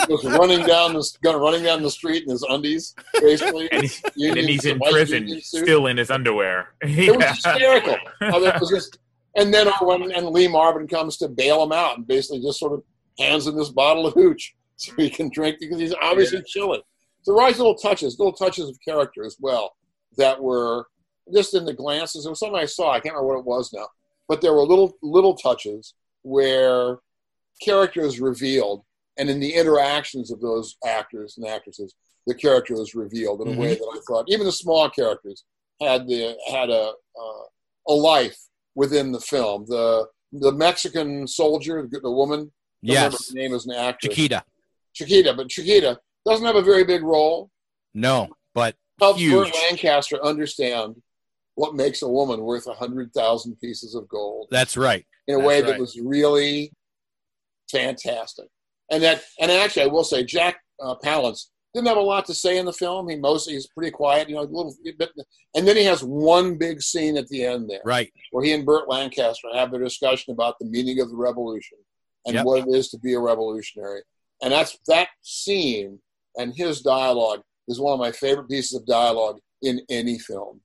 he was running down the running down the street in his undies, basically. and, he, and he's in prison, still in his underwear. it was hysterical. it was just, and then uh, when and Lee Marvin comes to bail him out and basically just sort of hands him this bottle of hooch so he can drink because he's obviously yeah. chilling. So there little touches, little touches of character as well that were just in the glances. It was something I saw. I can't remember what it was now, but there were little little touches where characters revealed, and in the interactions of those actors and actresses, the character was revealed in a mm-hmm. way that I thought even the small characters had the had a uh, a life within the film. The the Mexican soldier, the woman, yes, her name is an actress, Chiquita. Chiquita, but Chiquita doesn't have a very big role. No, but helps huge. Burt Lancaster understand what makes a woman worth a hundred thousand pieces of gold. That's right. In a That's way right. that was really fantastic. And that, and actually, I will say, Jack uh, Palance didn't have a lot to say in the film. He mostly he's pretty quiet, you know, a little bit. And then he has one big scene at the end there, right, where he and Burt Lancaster have their discussion about the meaning of the revolution and Yep. what it is to be a revolutionary. And that's that scene and his dialogue is one of my favorite pieces of dialogue in any film.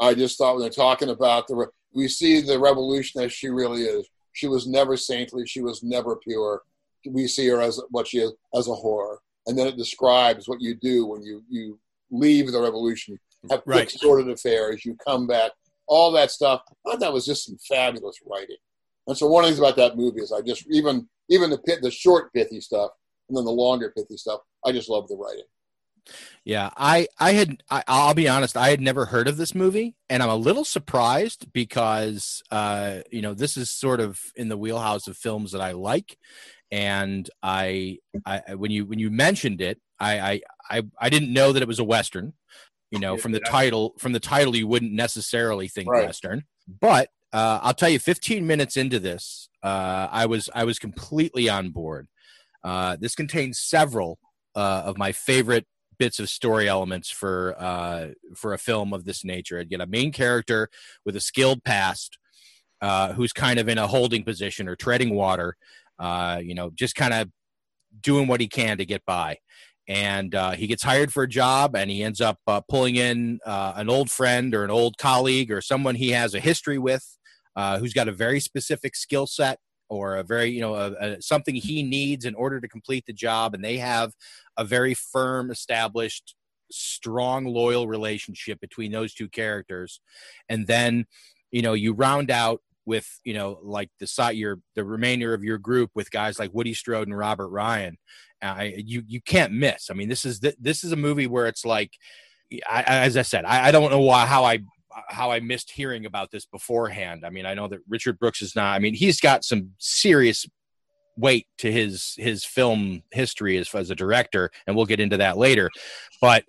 I just thought when they're talking about the, we see the revolution as she really is. She was never saintly. She was never pure. We see her as what she is, as a whore. And then it describes what you do when you, you leave the revolution, have Right. sordid affairs, you come back, all that stuff. I thought that was just some fabulous writing. And so one of the things about that movie is I just even even the pit the short pithy stuff and then the longer pithy stuff. I just love the writing. Yeah, I I had I, I'll be honest, I had never heard of this movie, and I'm a little surprised because uh, you know this is sort of in the wheelhouse of films that I like, and I I when you when you mentioned it, I I I, I didn't know that it was a western. You know, from the title from the title, you wouldn't necessarily think Right. western, but uh, I'll tell you, 15 minutes into this, uh, I was I was completely on board. Uh, this contains several uh, of my favorite bits of story elements for uh, for a film of this nature. I'd get a main character with a skilled past uh, who's kind of in a holding position or treading water, uh, you know, just kind of doing what he can to get by. And uh, he gets hired for a job, and he ends up uh, pulling in uh, an old friend or an old colleague or someone he has a history with, uh, who's got a very specific skill set or a very you know a, a, something he needs in order to complete the job and they have a very firm established strong loyal relationship between those two characters. And then you know you round out with you know like the side your the remainder of your group with guys like Woody Strode and Robert Ryan. Uh, I you you can't miss. I mean this is th- this is a movie where it's like I- as I said I, I don't know why how I how I missed hearing about this beforehand. I mean, I know that Richard Brooks is not. I mean, he's got some serious weight to his his film history as as a director, and we'll get into that later. But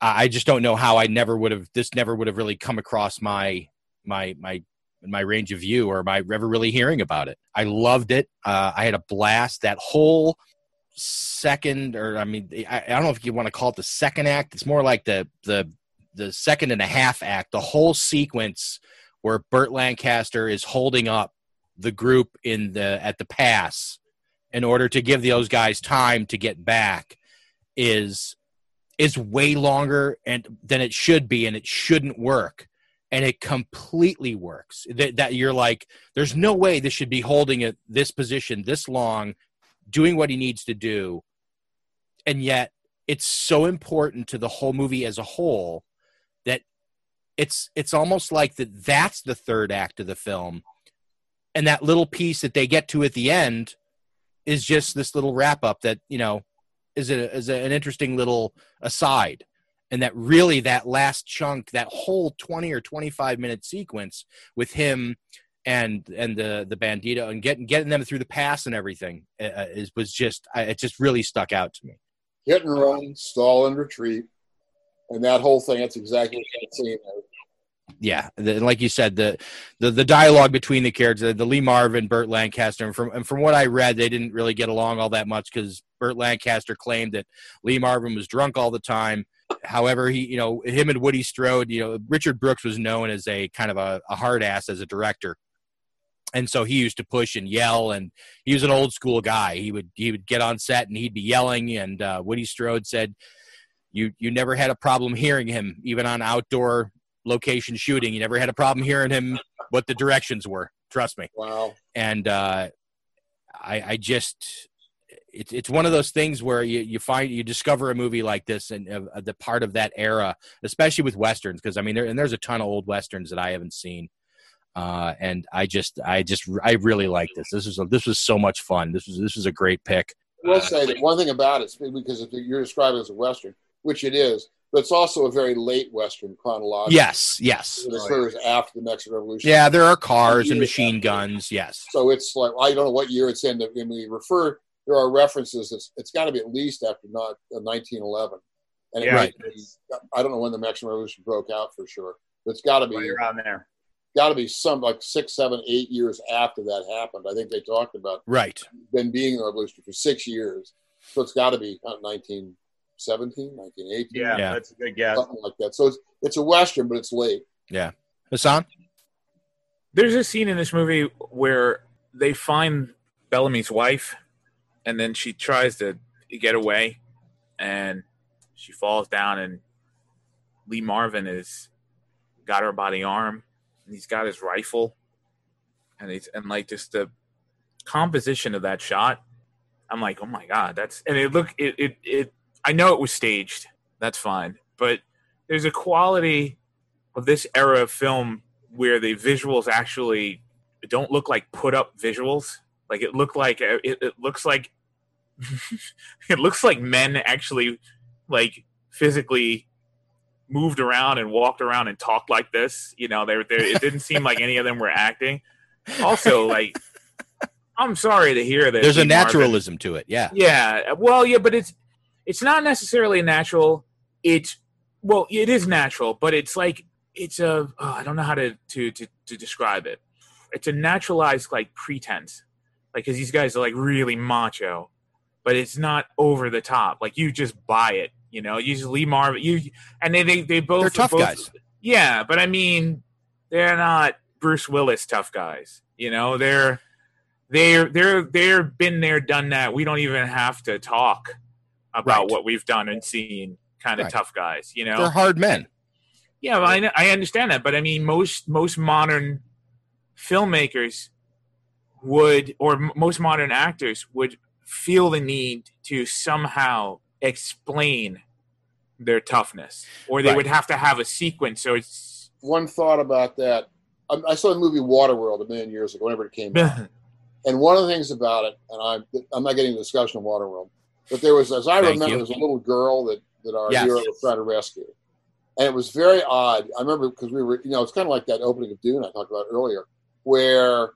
I just don't know how I never would have this never would have really come across my my my my range of view or my ever really hearing about it. I loved it. Uh, I had a blast. That whole second, or I mean, I, I don't know if you want to call it the second act. It's more like the the the second and a half act. The whole sequence where Burt Lancaster is holding up the group in the at the pass in order to give those guys time to get back is is way longer and than it should be and it shouldn't work and it completely works that, that you're like there's no way this should be holding at this position this long doing what he needs to do and yet it's so important to the whole movie as a whole it's it's almost like that that's the third act of the film. And that little piece that they get to at the end is just this little wrap up that you know is, a, is a, an interesting little aside. And that really that last chunk that whole 20 or 25 minute sequence with him and and the the bandito and getting getting them through the pass and everything uh, is was just I, it just really stuck out to me. Hit and run, stall and retreat, and that whole thing. That's exactly what that scene is. yeah the, like you said the, the the dialogue between the characters the, the lee marvin burt lancaster and from and from what i read they didn't really get along all that much because burt lancaster claimed that lee marvin was drunk all the time however he you know him and woody strode you know richard brooks was known as a kind of a, a hard ass as a director and so he used to push and yell and he was an old school guy he would he would get on set and he'd be yelling and uh, woody strode said you you never had a problem hearing him even on outdoor location shooting you never had a problem hearing him what the directions were trust me Wow. and uh, I, I just it's it's one of those things where you, you find you discover a movie like this and uh, the part of that era, especially with westerns, because I mean there and there's a ton of old westerns that I haven't seen, uh, and I just I just I really like this. This is a, this was so much fun. This was this was a great pick. I will say that one thing about it, because if you're describing it as a western, which it is, but it's also a very late Western chronological. Yes, yes. It occurs oh, yeah. after the Mexican Revolution. Yeah, there are cars and machine guns. Yes. So it's like I don't know what year it's in. when we refer there are references. It's it's got to be at least after not uh, 1911. And yeah. Be, I don't know when the Mexican Revolution broke out for sure, but it's got to be right around there. Got to be some like six, seven, eight years after that happened. I think they talked about right been being a revolution for six years, so it's got to be 19- 17, 1918. Yeah, yeah, that's a good guess. Something like that. So it's, it's a Western, but it's late. Yeah. Hassan? There's a scene in this movie where they find Bellamy's wife, and then she tries to get away, and she falls down, and Lee Marvin is got her by the arm, and he's got his rifle, and he's and like just the composition of that shot, I'm like, oh my god, that's and it look it it it I know it was staged. That's fine, but there's a quality of this era of film where the visuals actually don't look like put up visuals. Like it look like uh, it, it looks like it looks like men actually like physically moved around and walked around and talked like this. You know, they were there. It didn't seem like any of them were acting. Also, like I'm sorry to hear that There's a Lee Marvin- naturalism to it. Yeah. yeah. Well, yeah, but it's it's not necessarily natural. It's well, it is natural, but it's like it's a oh, I don't know how to to to, to describe it. It's a naturalized like pretense, like because these guys are like really macho, but it's not over the top. Like you just buy it, you know. You just Lee Marvin, you and they they they both They're tough both- guys. Yeah, but I mean, they're not Bruce Willis tough guys. You know, they're they're they're they're been there, done that. We don't even have to talk about Right. what we've done and seen. Kind of Right. tough guys, you know. They're hard men. Yeah, well, I I understand that, but I mean, most most modern filmmakers would, or m- most modern actors would feel the need to somehow explain their toughness, or they Right. would have to have a sequence. So it's One thought about that. I, I saw the movie Waterworld a million years ago, whenever it came out. And one of the things about it, and I'm I'm not getting into discussion of Waterworld, but there was, as I Thank remember, you. there was a little girl that that our Yes. hero was trying to rescue, and it was very odd. I remember because we were, you know, it's kind of like that opening of Dune I talked about earlier, where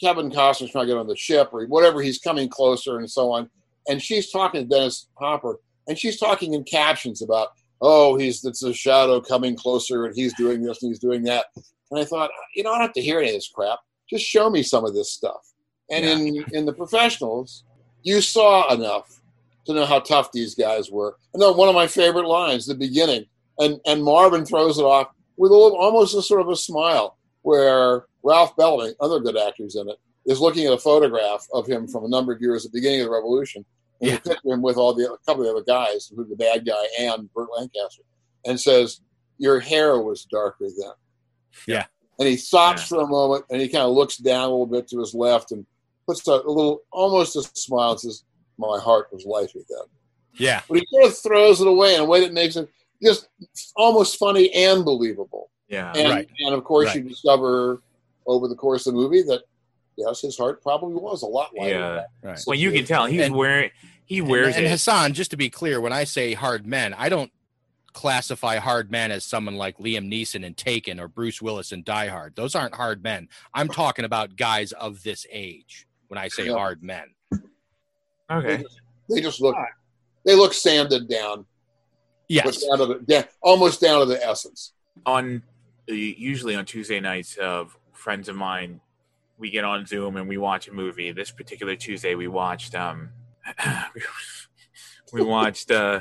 Kevin Costner's trying to get on the ship or whatever, he's coming closer and so on, and she's talking to Dennis Hopper, and she's talking in captions about, oh, he's it's a shadow coming closer, and he's doing this and he's doing that, and I thought, you know, I don't have to hear any of this crap. Just show me some of this stuff. And in in the professionals, you saw enough to know how tough these guys were. I know one of my favorite lines, the beginning, and and Marvin throws it off with a little, almost a sort of a smile, where Ralph Bellamy, other good actors in it, is looking at a photograph of him from a number of years at the beginning of the revolution. And Yeah. picture him with all the a couple of the other guys, including the bad guy and Burt Lancaster, and says, "Your hair was darker then." Yeah. And he stops for a moment and he kind of looks down a little bit to his left and puts a, a little, almost a smile and says, "My heart was lighter then." Yeah. But he sort of throws it away in a way that makes it just almost funny and believable. Yeah. And, Right. and of course, Right. you discover over the course of the movie that yes, his heart probably was a lot lighter. Yeah. Right. Well, you can tell he's And- wearing he wears and, and. Hassan, just to be clear, when I say hard men, I don't classify hard men as someone like Liam Neeson and Taken or Bruce Willis and Die Hard. Those aren't hard men. I'm talking about guys of this age when I say Yeah. hard men. Okay. They just look, they look sanded down, Yes. down to the, down, almost down to the essence. on uh, usually on Tuesday nights of friends of mine, we get on Zoom and we watch a movie. This particular Tuesday, we watched um, we watched uh,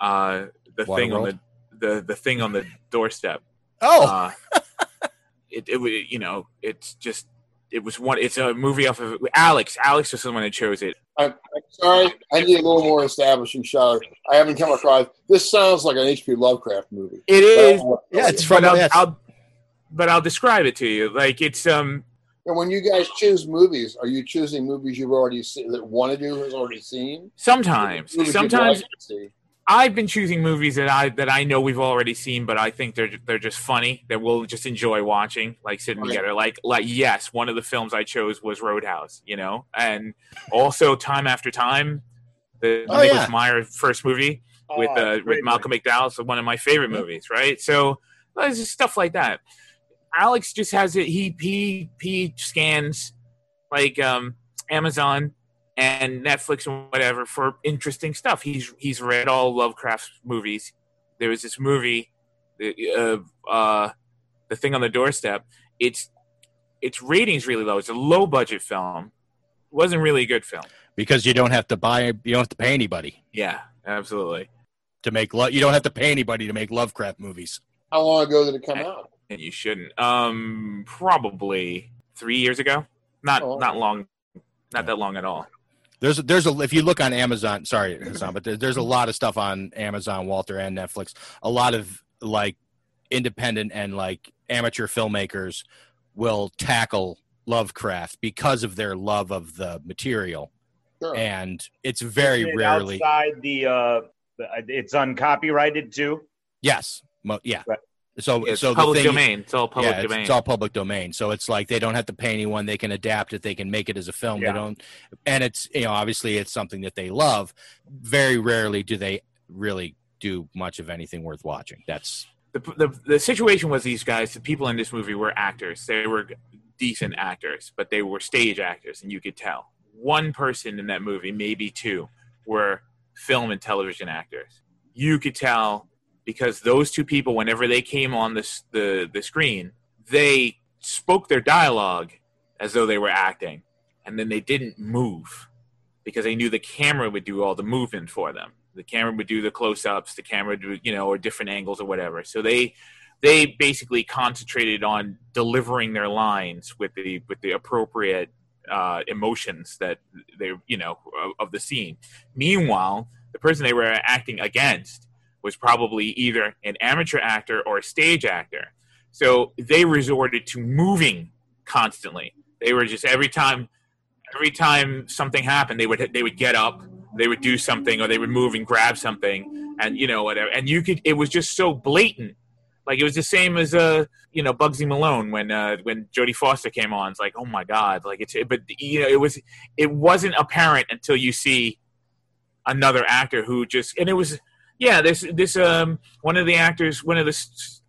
uh, the thing on the, the the thing on the doorstep. Oh, Uh, it it you know it's just it was one. It's a movie off of Alex. Alex was the one that chose it. I'm, I'm sorry, I need a little more establishing shot. I haven't come across. This sounds like an H.P. Lovecraft movie. It But I is. don't know what- yeah, it's but from I'll, yes. I'll but I'll describe it to you. Like it's um And when you guys choose movies, are you choosing movies you've already seen that one of you has already seen? sometimes sometimes like to see? I've been choosing movies that I that I know we've already seen, but I think they're they're just funny that we'll just enjoy watching, like sitting Right. together. Like like yes, one of the films I chose was Roadhouse, you know, and also Time After Time, the Oh, Nicholas yeah. Meyer first movie with Oh, uh, with Malcolm McDowell, so one of my favorite movies, right? So there's just stuff like that. Alex just has it. He he he scans like um, Amazon and Netflix and whatever for interesting stuff. He's he's read all Lovecraft movies. There was this movie, uh, uh, the thing on the doorstep. It's its ratings really low. It's a low budget film. It wasn't really a good film. because you don't have to buy, you don't have to pay anybody Yeah, absolutely. to make love. You don't have to pay anybody to make Lovecraft movies. How long ago did it come out? And you shouldn't. Um, probably three years ago. Not Oh. not long. Not that long at all. There's there's a if you look on Amazon, sorry Hassan, but there's a lot of stuff on Amazon, Walter, and Netflix. A lot of like independent and like amateur filmmakers will tackle Lovecraft because of their love of the material, Sure. and it's very it rarely outside the. Uh, it's uncopyrighted too. yes, mo- yeah. Right. So It's so the public thing- domain. It's all public yeah, it's, domain. it's all public domain. So it's like they don't have to pay anyone. They can adapt it. They can make it as a film. Yeah. They don't, and it's you know obviously it's something that they love. Very rarely do they really do much of anything worth watching. That's the, the the situation was these guys, the people in this movie were actors. They were decent actors, but they were stage actors, and you could tell. One person in that movie, maybe two, were film and television actors. You could tell because those two people, whenever they came on this the the screen, they spoke their dialogue as though they were acting, and then they didn't move because they knew the camera would do all the movement for them. The camera would do the close-ups, the camera would you know, or different angles or whatever. So they they basically concentrated on delivering their lines with the with the appropriate uh, emotions that they you know of the scene. Meanwhile, the person they were acting against was probably either an amateur actor or a stage actor. So they resorted to moving constantly. They were just every time every time something happened, they would they would get up, they would do something, or they would move and grab something, and you know whatever. And you could, it was just so blatant. Like it was the same as uh you know Bugsy Malone when uh when Jodie Foster came on. It's like oh my god, like it's but you know it was it wasn't apparent until you see another actor who just and it was yeah this this um one of the actors one of the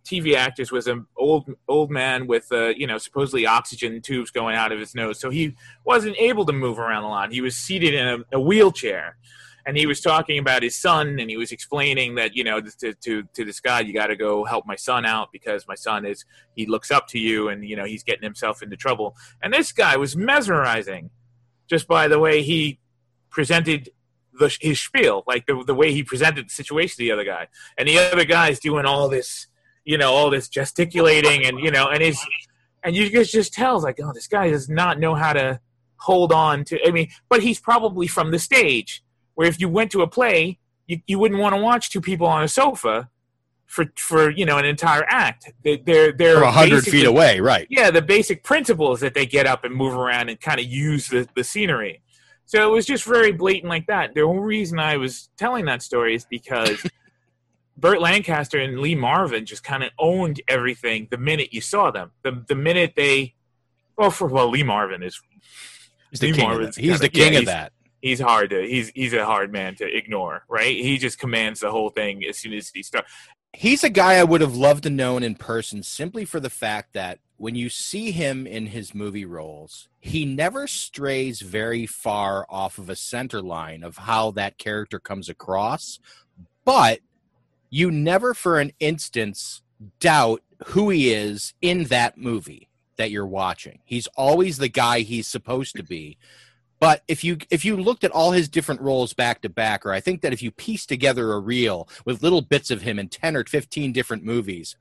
TV actors was an old old man with uh, you know supposedly oxygen tubes going out of his nose, so he wasn't able to move around a lot. He was seated in a, a wheelchair, and he was talking about his son, and he was explaining that you know to to, to this guy, you got to go help my son out because my son is he looks up to you, and you know he's getting himself into trouble. And this guy was mesmerizing, just by the way he presented the, his spiel, like the the way he presented the situation to the other guy, and the other guy's doing all this you know all this gesticulating and you know and his and you guys just tell like, oh, this guy does not know how to hold on to. I mean, but he's probably from the stage where if you went to a play, you, you wouldn't want to watch two people on a sofa for for you know an entire act. They, they're they're From a hundred feet away, right? Yeah, the basic principles that they get up and move around and kind of use the, the scenery. So it was just very blatant like that. The only reason I was telling that story is because Burt Lancaster and Lee Marvin just kind of owned everything the minute you saw them. The the minute they, well, for well, Lee Marvin is He's the Lee king of that. He's kinda- the king yeah, of that. He's hard to he's he's a hard man to ignore, right? He just commands the whole thing as soon as he starts. He's a guy I would have loved to known in person simply for the fact that when you see him in his movie roles, he never strays very far off of a center line of how that character comes across, but you never for an instance doubt who he is in that movie that you're watching. He's always the guy he's supposed to be. But if you if you looked at all his different roles back to back, or I think that if you piece together a reel with little bits of him in ten or fifteen different movies,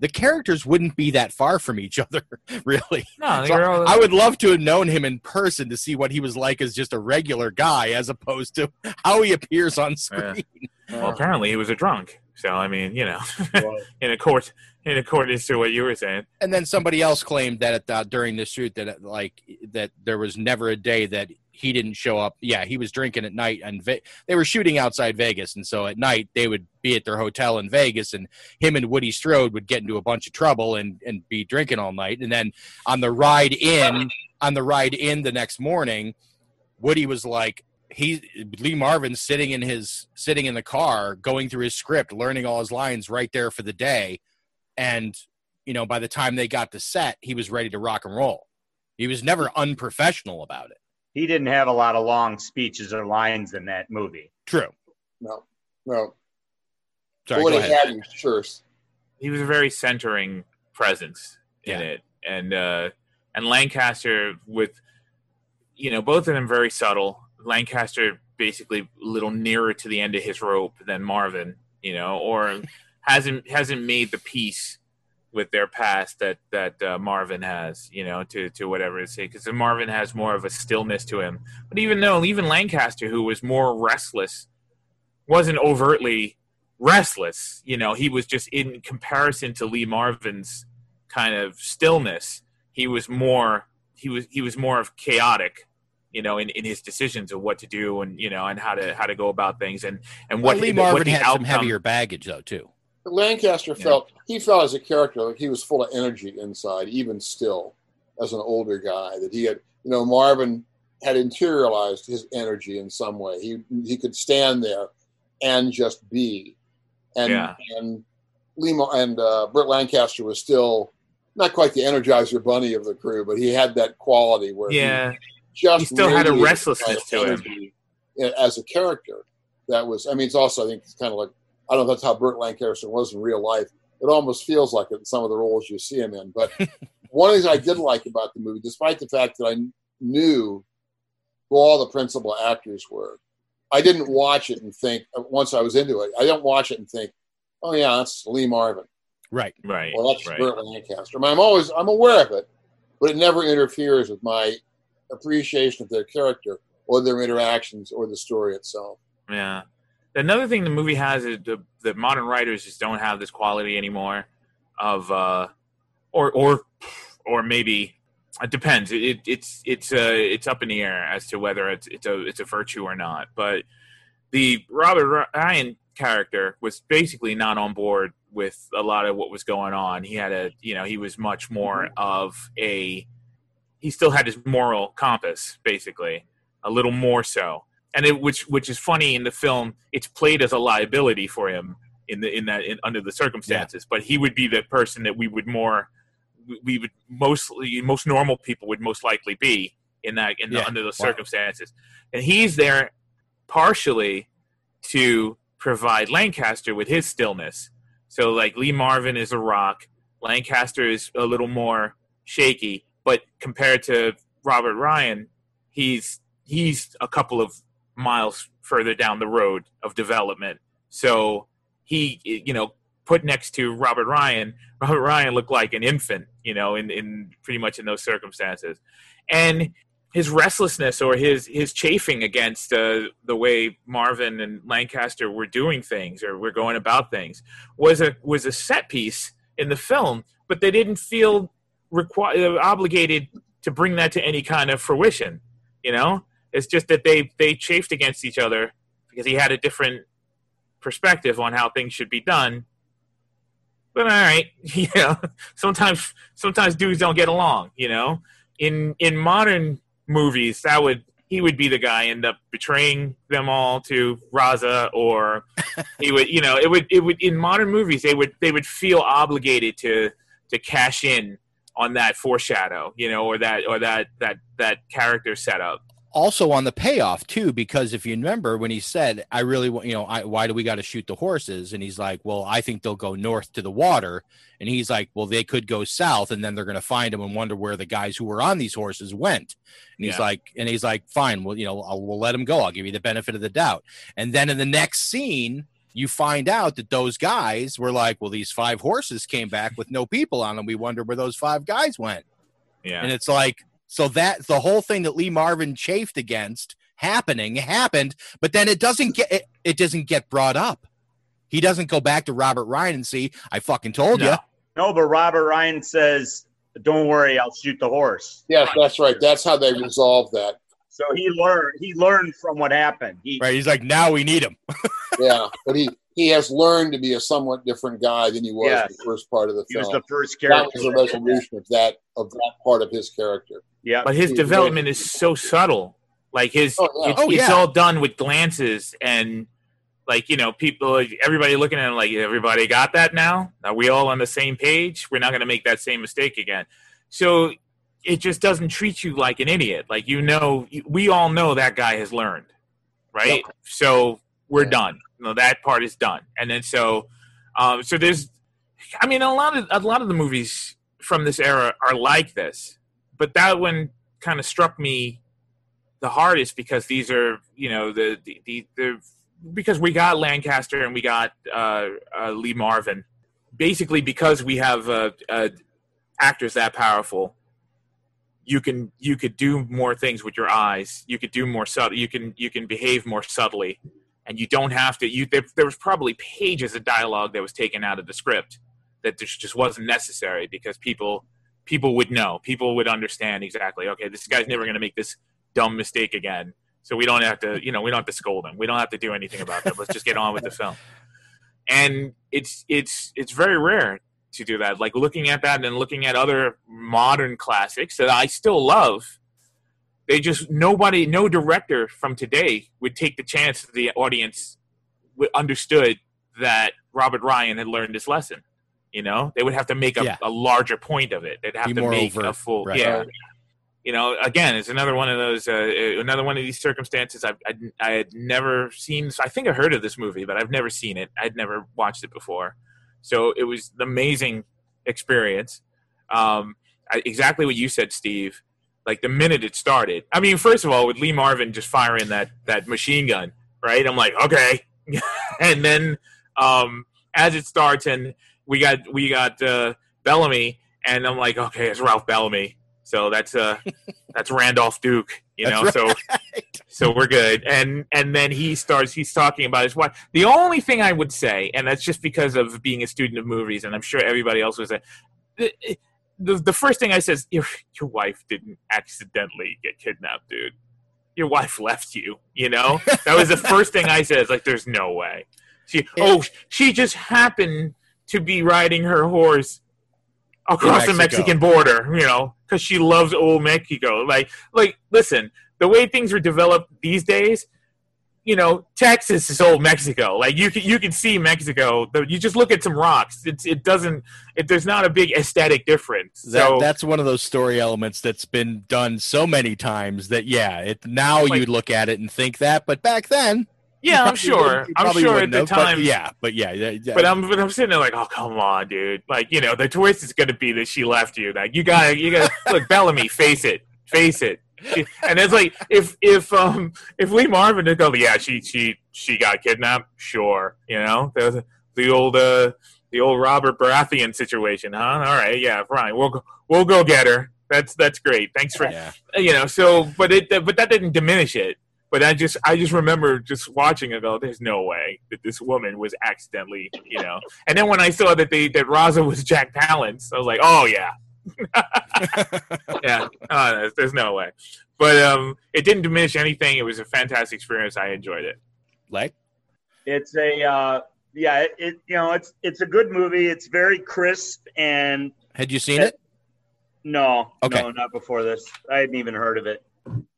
the characters wouldn't be that far from each other, really. No, So all- I would love to have known him in person to see what he was like as just a regular guy, as opposed to how he appears on screen. Well, apparently he was a drunk. So I mean, you know, in a court, in accordance to what you were saying. and then somebody else claimed that at, uh, during the shoot that uh, like that there was never a day that he didn't show up. Yeah, he was drinking at night, and Ve- they were shooting outside Vegas, and so at night they would be at their hotel in Vegas, and him and Woody Strode would get into a bunch of trouble and and be drinking all night, and then on the ride in, on the ride in the next morning, Woody was like. He Lee Marvin sitting in his sitting in the car, going through his script, learning all his lines right there for the day, and you know by the time they got to set he was ready to rock and roll he was never unprofessional about it He didn't have a lot of long speeches or lines in that movie. true No, no. Sorry, what go he ahead. had, he sure. he was a very centering presence in it, and uh, and Lancaster with, you know, both of them very subtle. Lancaster basically a little nearer to the end of his rope than Marvin, you know, or hasn't hasn't made the peace with their past that that uh, Marvin has, you know, to to whatever it's because Marvin has more of a stillness to him. But even though even Lancaster, who was more restless, wasn't overtly restless. You know, he was just in comparison to Lee Marvin's kind of stillness. He was more he was he was more of chaotic. You know, in, in his decisions of what to do and you know and how to how to go about things and and what Well, Lee what Marvin the had some heavier baggage though too Lancaster felt he felt as a character like he was full of energy inside, even still, as an older guy. That he had, you know, Marvin had interiorized his energy in some way. He he could stand there and just be, and Yeah. and Lima and uh, Burt Lancaster was still not quite the Energizer Bunny of the crew, but he had that quality where he Yeah. just He still had a restlessness to him. energy as a character. That was, I mean, it's also I think it's kind of like I don't know if that's how Burt Lancaster was in real life. It almost feels like it in some of the roles you see him in. But one of the things I did like about the movie, despite the fact that I knew who all the principal actors were, I didn't watch it and think uh, once I was into it. I didn't watch it and think, "Oh yeah, that's Lee Marvin." right right Well, that's right. Burt Lancaster. I mean, I'm always I'm aware of it, but it never interferes with my appreciation of their character or their interactions or the story itself. Yeah. Another thing the movie has is the, that modern writers just don't have this quality anymore of, uh, or or or maybe it depends. It, it it's it's uh, it's up in the air as to whether it's it's a it's a virtue or not. But the Robert Ryan character was basically not on board with a lot of what was going on. He had a you know he was much more of a he still had his moral compass basically a little more so and it which which is funny in the film it's played as a liability for him in the in that in, under the circumstances. But he would be the person that we would more we- would mostly most normal people would most likely be in that in the, Yeah. under those Wow. circumstances. And he's there partially to provide Lancaster with his stillness. So like Lee Marvin is a rock. Lancaster is a little more shaky. But compared to Robert Ryan he's he's a couple of miles further down the road of development. So he, you know, put next to Robert Ryan, Robert Ryan looked like an infant, you know, in, in pretty much in those circumstances. And his restlessness or his his chafing against uh, the way Marvin and Lancaster were doing things or were going about things was a was a set piece in the film, but they didn't feel requi- obligated to bring that to any kind of fruition. You know, it's just that they they chafed against each other because he had a different perspective on how things should be done. But all right, you know, sometimes sometimes dudes don't get along. You know, in in modern movies, that would he would be the guy end up betraying them all to Raza, or he would, you know, it would it would in modern movies they would they would feel obligated to to cash in on that foreshadow, you know, or that or that that that character setup. Also on the payoff too because if you remember when he said i really want you know I, why do we got to shoot the horses? And he's like well i think they'll go north to the water. And he's like well they could go south and then they're going to find them and wonder where the guys who were on these horses went. And he's Yeah. like and he's like fine well you know I'll, we'll let them go. I'll give you the benefit of the doubt. And then in the next scene you find out that those guys were like well these five horses came back with no people on them we wonder where those five guys went. Yeah. and it's like, so that the whole thing that Lee Marvin chafed against happening happened, but then it doesn't get it, it doesn't get brought up. He doesn't go back to Robert Ryan and see, I fucking told you. No, but Robert Ryan says, "Don't worry, I'll shoot the horse." Yes, that's right. That's how they resolve that. So he learned. He learned from what happened. He, Right. He's like, now we need him. Yeah, but he he has learned to be a somewhat different guy than he was Yes. in the first part of the He film. was the first That character was the that did that. resolution of that of that part of his character. Yeah, but his development is so subtle. Like his, Oh, yeah. it's, Oh, it's all done with glances and like you know people, everybody looking at him like everybody got that now. Are we all on the same page? We're not going to make that same mistake again. So it just doesn't treat you like an idiot. Like you know, we all know that guy has learned, right? So we're done. No, that part is done. And then so, um, so there's, I mean, a lot of a lot of the movies from this era are like this, but that one kind of struck me the hardest because these are, you know, the the the, the because we got Lancaster and we got uh, uh, Lee Marvin, basically because we have uh, uh, actors that powerful. You can you could do more things with your eyes. You could do more subtle. You can you can behave more subtly, and you don't have to. You there, there was probably pages of dialogue that was taken out of the script that just just wasn't necessary because people people would know. People would understand exactly. Okay, this guy's never going to make this dumb mistake again. So we don't have to, you know, we don't have to scold him. We don't have to do anything about that. Let's just get on with the film. And it's it's it's very rare to do that. Like looking at that and then looking at other modern classics that I still love. They just nobody, no director from today would take the chance that the audience would understood that Robert Ryan had learned his lesson. You know, they would have to make a, Yeah. a larger point of it. They'd have Be to make a full, right. yeah. You know, again, it's another one of those, uh, another one of these circumstances. I've, I, I had never seen. I think I heard of this movie, but I've never seen it. I'd never watched it before, so it was an amazing experience. Um, I, exactly what you said, Steve. Like the minute it started, I mean, first of all, with Lee Marvin just firing that that machine gun, right? I'm like, okay, and then um, as it starts, and we got we got uh, Bellamy, and I'm like, okay, it's Ralph Bellamy, so that's uh that's Randolph Duke, you know, That's so so we're good. And and then he starts he's talking about his wife. The only thing I would say, and that's just because of being a student of movies, and I'm sure everybody else was. The, the, the first thing I says, your your wife didn't accidentally get kidnapped, dude. Your wife left you. You know that was the first thing I said. It's like, there's no way. She oh she just happened to be riding her horse across the Mexican border, you know, because she loves old Mexico. Like, like, listen, the way things are developed these days, you know, Texas is old Mexico. Like, you can you can see Mexico. You just look at some rocks. It's it doesn't. It, there's not a big aesthetic difference. That, so that's one of those story elements that's been done so many times that yeah, it now Like- you'd look at it and think that, but back then, yeah, I'm sure. I'm sure at the have, but time. yeah, but yeah, yeah, yeah. But I'm but I'm sitting there like, oh come on, dude. Like you know, the twist is gonna be that she left you. Like you gotta you gotta look Bellamy, face it, face it. And it's like if if um if Lee Marvin did go, yeah, she she she got kidnapped, sure, you know the the old uh The old Robert Baratheon situation, huh? All right, yeah, fine. We'll go, we'll go get her. That's that's great. Thanks for you know. So, but it but that didn't diminish it. But I just I just remember just watching it. Go, there's no way that this woman was accidentally, you know. And then when I saw that they that Raza was Jack Palance, I was like, oh yeah, yeah. Oh, there's, there's no way. But um, it didn't diminish anything. It was a fantastic experience. I enjoyed it. Like It's a uh, yeah. It, it you know it's it's a good movie. It's very crisp and Had you seen it? no, Okay. no, not before this. I hadn't even heard of it.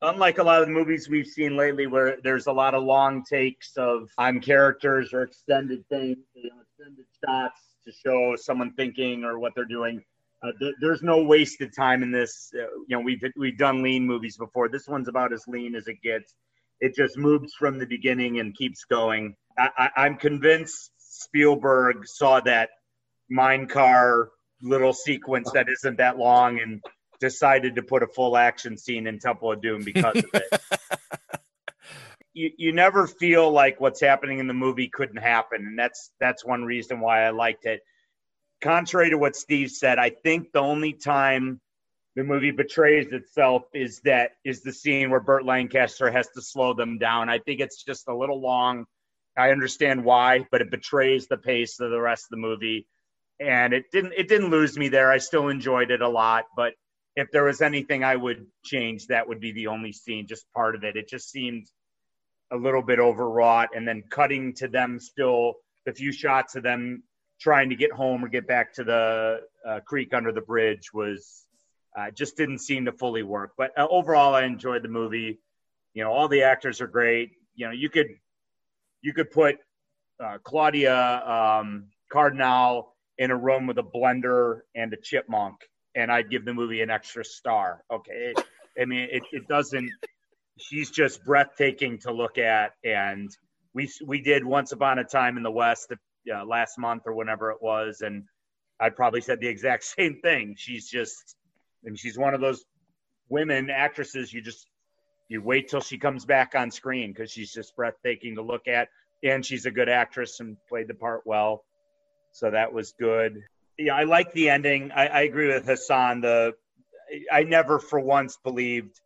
Unlike a lot of the movies we've seen lately, where there's a lot of long takes of on characters or extended things, you know, extended shots to show someone thinking or what they're doing. Uh, th- there's no wasted time in this. Uh, you know, we've we've done lean movies before. This one's about as lean as it gets. It just moves from the beginning and keeps going. I, I, I'm convinced Spielberg saw that mine car little sequence that isn't that long and decided to put a full action scene in Temple of Doom because of it. you, you never feel like what's happening in the movie couldn't happen, and that's that's one reason why I liked it. Contrary to what Steve said, I think the only time the movie betrays itself is that is the scene where Burt Lancaster has to slow them down. I think it's just a little long. I understand why, but it betrays the pace of the rest of the movie. And it didn't it didn't lose me there. I still enjoyed it a lot, but if there was anything I would change, that would be the only scene, just part of it. It just seemed a little bit overwrought and then cutting to them still the few shots of them trying to get home or get back to the uh, creek under the bridge was uh, just didn't seem to fully work. But uh, overall, I enjoyed the movie. You know, all the actors are great. You know, you could you could put uh, Claudia um, Cardinale in a room with a blender and a chipmunk, and I'd give the movie an extra star. Okay, I mean, it, it doesn't. She's just breathtaking to look at, and we we did Once Upon a Time in the West uh, last month or whenever it was, and I probably said the exact same thing. She's just, and she's one of those women actresses you just you wait till she comes back on screen because she's just breathtaking to look at, and she's a good actress and played the part well. So that was good. Yeah, I like the ending. I, I agree with Hassan. The I never for once believed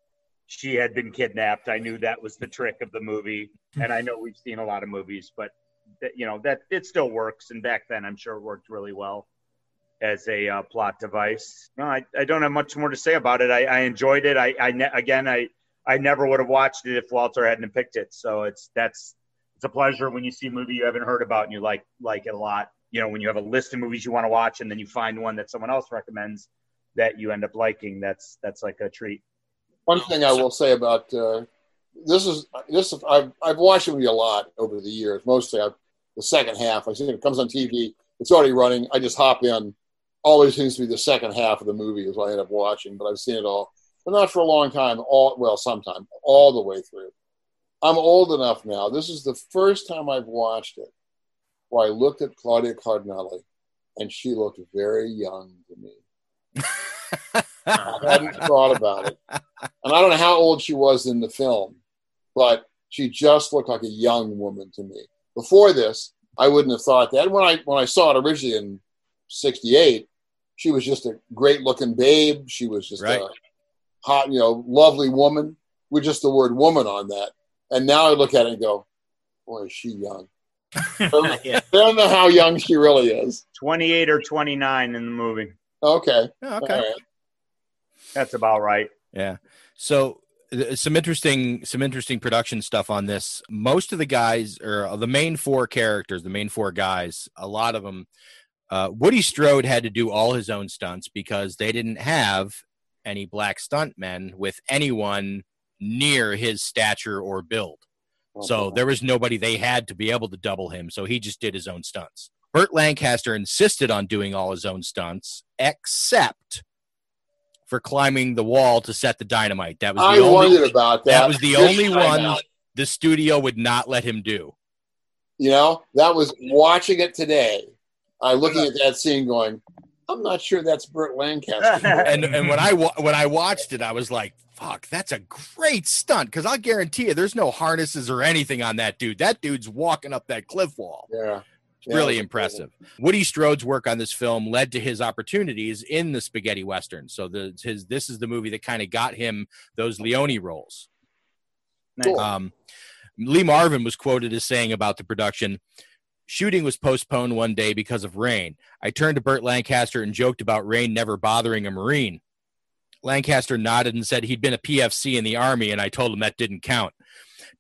she had been kidnapped. I knew that was the trick of the movie, and I know we've seen a lot of movies, but that, you know that it still works. And back then, I'm sure it worked really well as a uh, plot device. No, I, I don't have much more to say about it. I, I enjoyed it. I, I ne- again, I I never would have watched it if Walter hadn't picked it. So it's that's it's a pleasure when you see a movie you haven't heard about and you like like it a lot. You know, when you have a list of movies you want to watch and then you find one that someone else recommends that you end up liking. That's that's like a treat. One thing I will say about uh, this is this I've I've watched the movie a lot over the years. Mostly I've, the second half. I see it comes on TV. It's already running. I just hop in. Always seems to be the second half of the movie is what I end up watching. But I've seen it all, but not for a long time. All well, sometime all the way through. I'm old enough now. This is the first time I've watched it where I looked at Claudia Cardinale, and she looked very young to me. I hadn't thought about it. And I don't know how old she was in the film, but she just looked like a young woman to me. Before this, I wouldn't have thought that. When I when I saw it originally in '68, she was just a great looking babe. She was just Right. a hot, you know, lovely woman with just the word woman on that. And now I look at it and go, boy, is she young. I don't know how young she really is. 28 or 29 in the movie. Okay. Oh, okay. All right. That's about right. Yeah. So th- some interesting some interesting production stuff on this. Most of the guys or the main four characters, the main four guys, a lot of them uh, Woody Strode had to do all his own stunts because they didn't have any black stuntmen with anyone near his stature or build. Oh, so there was nobody they had to be able to double him. So he just did his own stunts. Burt Lancaster insisted on doing all his own stunts, except for climbing the wall to set the dynamite. That was the I only, wondered about that. was the only one the studio would not let him do. You know, that was watching it today. I looking at that scene, going, "I'm not sure that's Burt Lancaster." and and when I wa- when I watched it, I was like, "Fuck, that's a great stunt." Because I'll guarantee you, there's no harnesses or anything on that dude. That dude's walking up that cliff wall. Yeah. Yeah, really it was impressive. Woody Strode's work on this film led to his opportunities in the spaghetti western. So the his this is the movie that kind of got him those Leone roles. Nice. Um, Lee Marvin was quoted as saying about the production, shooting was postponed one day because of rain. I turned to Burt Lancaster and joked about rain never bothering a Marine. Lancaster nodded and said he'd been a PFC in the Army, and I told him that didn't count.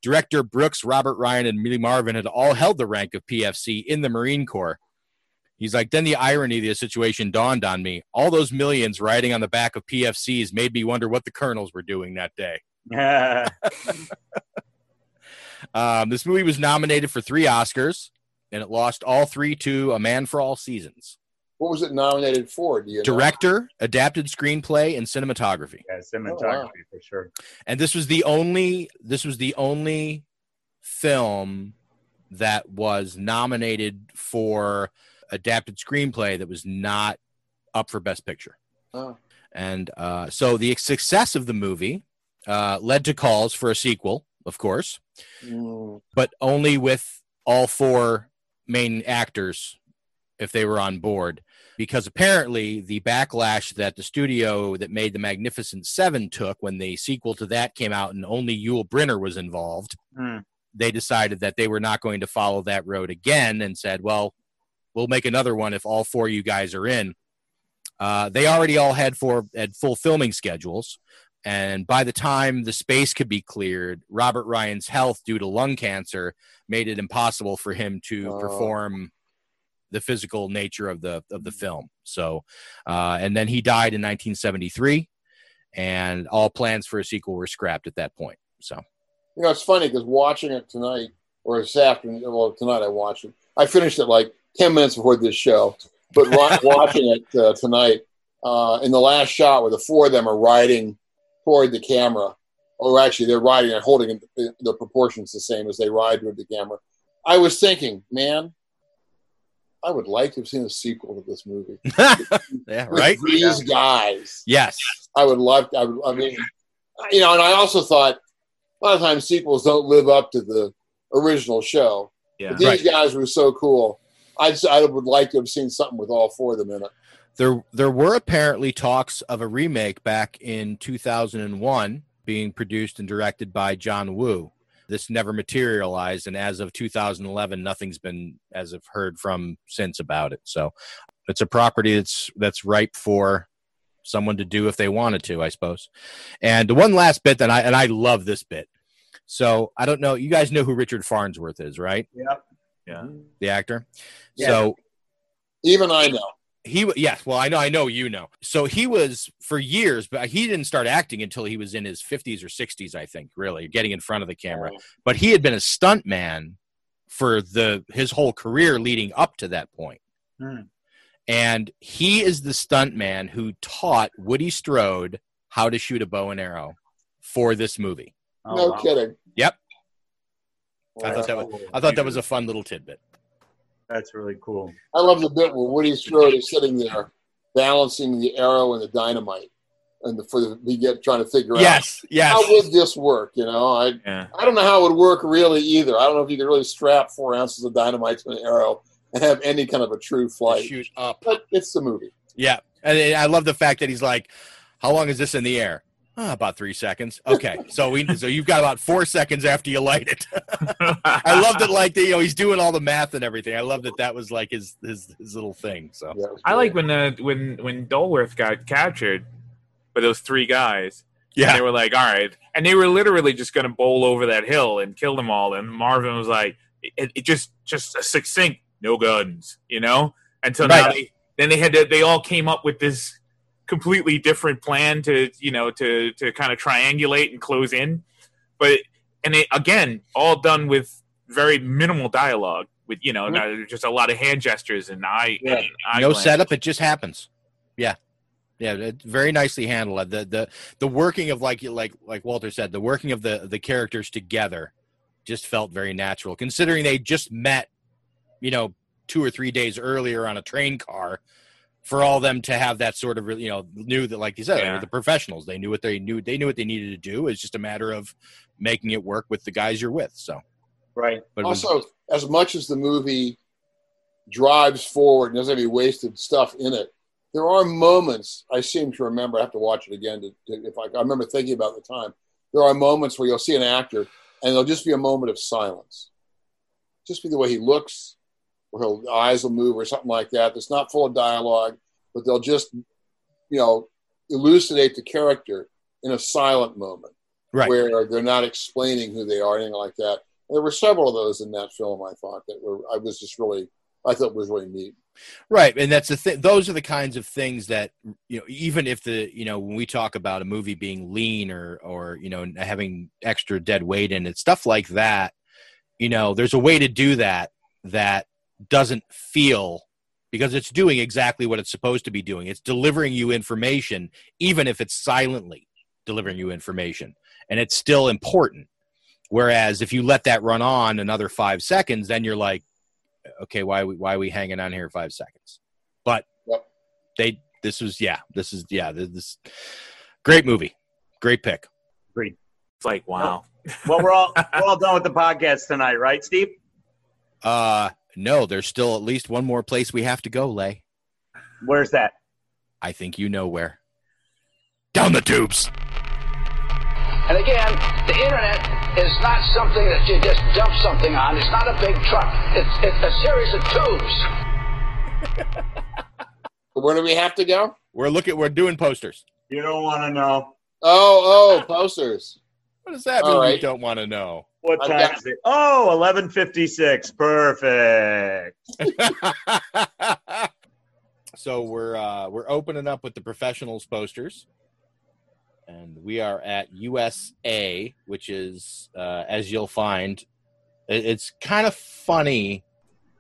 Director Brooks, Robert Ryan, and Lee Marvin had all held the rank of PFC in the Marine Corps. He's like, then the irony of the situation dawned on me. All those millions riding on the back of PFCs made me wonder what the colonels were doing that day. Um, this movie was nominated for three Oscars, and it lost all three to A Man for All Seasons. What was it nominated for? Do you know? Director, adapted screenplay, and cinematography. Yeah, cinematography Oh, wow. for sure. And this was the only this was the only film that was nominated for adapted screenplay that was not up for Best Picture. Oh. And uh, so the success of the movie uh, led to calls for a sequel, of course, Mm, but only with all four main actors if they were on board. Because apparently, the backlash that the studio that made the Magnificent Seven took when the sequel to that came out and only Yul Brynner was involved, Hmm. they decided that they were not going to follow that road again and said, well, we'll make another one if all four of you guys are in. Uh, they already all had four had full filming schedules, and by the time the space could be cleared, Robert Ryan's health due to lung cancer made it impossible for him to Oh. perform the physical nature of the of the film. So, uh, and then he died in 1973, and all plans for a sequel were scrapped at that point. So, You know, it's funny because watching it tonight or this afternoon, well, tonight I watched it. I finished it like 10 minutes before this show, but watching it uh, tonight, uh, in the last shot where the four of them are riding toward the camera, or actually they're riding and holding it, the, the proportions the same as they ride with the camera. I was thinking, man, I would like to have seen a sequel to this movie. yeah, With right. These guys. Yes. I would love. I, would, I mean, you know, and I also thought a lot of times sequels don't live up to the original show. Yeah. But these Right. guys were so cool. I just, I would like to have seen something with all four of them in it. There, there were apparently talks of a remake back in 2001 being produced and directed by John Woo. This never materialized, and as of 2011, nothing's been, as I've heard from since about it. So, it's a property that's that's ripe for someone to do if they wanted to, I suppose. And the one last bit that I and I love this bit. So I don't know, you guys know who Richard Farnsworth is, right? Yep. Yeah. The actor. Yeah. So Even I know. He w- yes well i know i know you know. So he was for years but he didn't start acting until he was in his 50s or 60s i think really getting in front of the camera. But he had been a stunt man for the his whole career leading up to that point. Hmm. and he is the stunt man who taught woody strode how to shoot a bow and arrow for this movie. Oh, no wow. kidding. yep. I thought that was i thought that was a fun little tidbit That's really cool. I love the bit where Woody Strode is sitting there balancing the arrow and the dynamite, and the, for the we get trying to figure yes out yes how would this work. You know, I Yeah. I don't know how it would work really either. I don't know if you could really strap four ounces of dynamite to an arrow and have any kind of a true flight. shoot up But it's the movie. Yeah, and I love the fact that he's like, "How long is this in the air?" "Ah, about three seconds. Okay, so we so you've got about four seconds after you light it. I love that, like you know, he's doing all the math and everything. I love that that was like his his his little thing. So Yeah, it I like when the when when Dolworth got captured by those three guys. Yeah. And they were like, all right. And they were literally just going to bowl over that hill and kill them all. And Marvin was like, it, it just, just a succinct, no guns, you know? Until so now they, then they had to, they all came up with this completely different plan to, you know, to, to kind of triangulate and close in. But, and it, again, all done with very minimal dialogue with, you know, mm-hmm. not- just a lot of hand gestures and eye, Yeah. and eye no glances. setup, it just happens. Yeah, yeah, very nicely handled. The the the working of like like like Walter said, the working of the the characters together just felt very natural, considering they just met, you know, two or three days earlier on a train car. For all them to have that sort of, you know, knew that, like you said, Yeah. the professionals. They knew what they knew. They knew what they needed to do. It's just a matter of making it work with the guys you're with. So, Right. but it was- also as much as the movie drives forward and doesn't have any wasted stuff in it. There are moments I seem to remember. I have to watch it again to, to if I, I remember thinking about the time. There are moments where you'll see an actor and there'll just be a moment of silence, just be the way he looks, or he'll eyes will move or something like that. That's not full of dialogue, but they'll just you know elucidate the character in a silent moment Right. where they're not explaining who they are, anything like that. There were several of those in that film. I thought that were I was just really I thought was really neat. Right, and that's the thing. Those are the kinds of things that you know. Even if the you know when we talk about a movie being lean or or you know having extra dead weight in it, stuff like that. You know, there's a way to do that that doesn't feel because it's doing exactly what it's supposed to be doing. It's delivering you information, even if it's silently delivering you information, and it's still important. Whereas if you let that run on another five seconds, then you're like, okay, why are we, why are we hanging on here five seconds? But they this was yeah, this is yeah, this, this great movie, great pick. Great. It's like wow. Well, we're all we're all done with the podcast tonight, right, Steve? Uh, no, there's still at least one more place we have to go, Lay. Where's that? I think you know where. Down the tubes. And again, the internet is not something that you just dump something on. It's not a big truck. It's, it's a series of tubes. Where do we have to go? We're looking. We're doing posters. You don't want to know. Oh, oh, posters. What does that All mean? right. You don't want to know. What I've time is it? Oh, 1156. Perfect. so we're uh, we're opening up with the professionals posters, and we are at USA, which is uh, as you'll find, it's kind of funny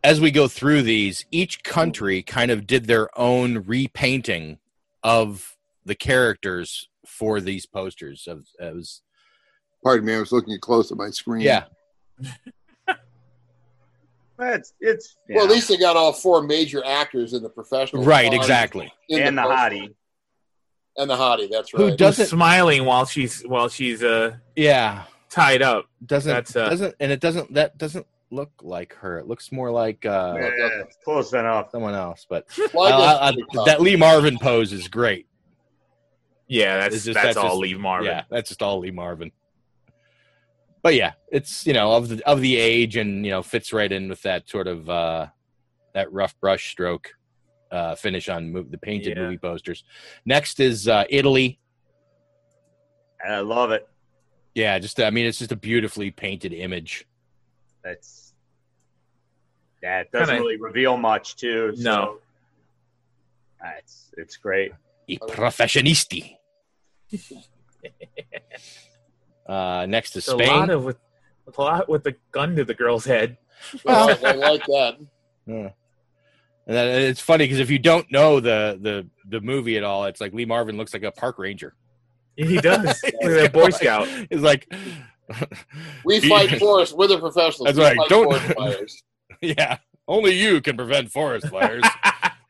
as we go through these. Each country kind of did their own repainting of the characters for these posters. Of it was Pardon me, I was looking close at my screen. yeah. It's it's Well, at least they got all four major actors in the professional. Right, exactly. and the poster. hottie. And the hottie, that's right. Who right. does- Who's smiling while she's while she's uh Yeah, tied up. doesn't That's, uh, doesn't and it doesn't that doesn't look like her. It looks more like uh, Yeah, it's close enough. someone else. But Well, that Lee Marvin pose is great. Yeah, that's just- that's, that's all just- Lee Marvin. Yeah, that's just all Lee Marvin. But yeah, it's you know of the of the age and you know fits right in with that sort of uh that rough brush stroke uh finish on mov- the painted Yeah. movie posters. Next is uh Italy. I love it. Yeah, just I mean it's just a beautifully painted image. That's yeah. It doesn't Kinda- really reveal much too. So. No. Uh, it's it's great. I professionisti. uh, next to Spain. a lot of with, with a lot with the gun to the girl's head. Well, I like that. Yeah. And then it's funny because if you don't know the the the movie at all, it's like Lee Marvin looks like a park ranger. He does. Look at that Boy Scout. He's like, We fight forest. We're the professionals. That's we right. fight Don't- fires. yeah, only you can prevent forest fires,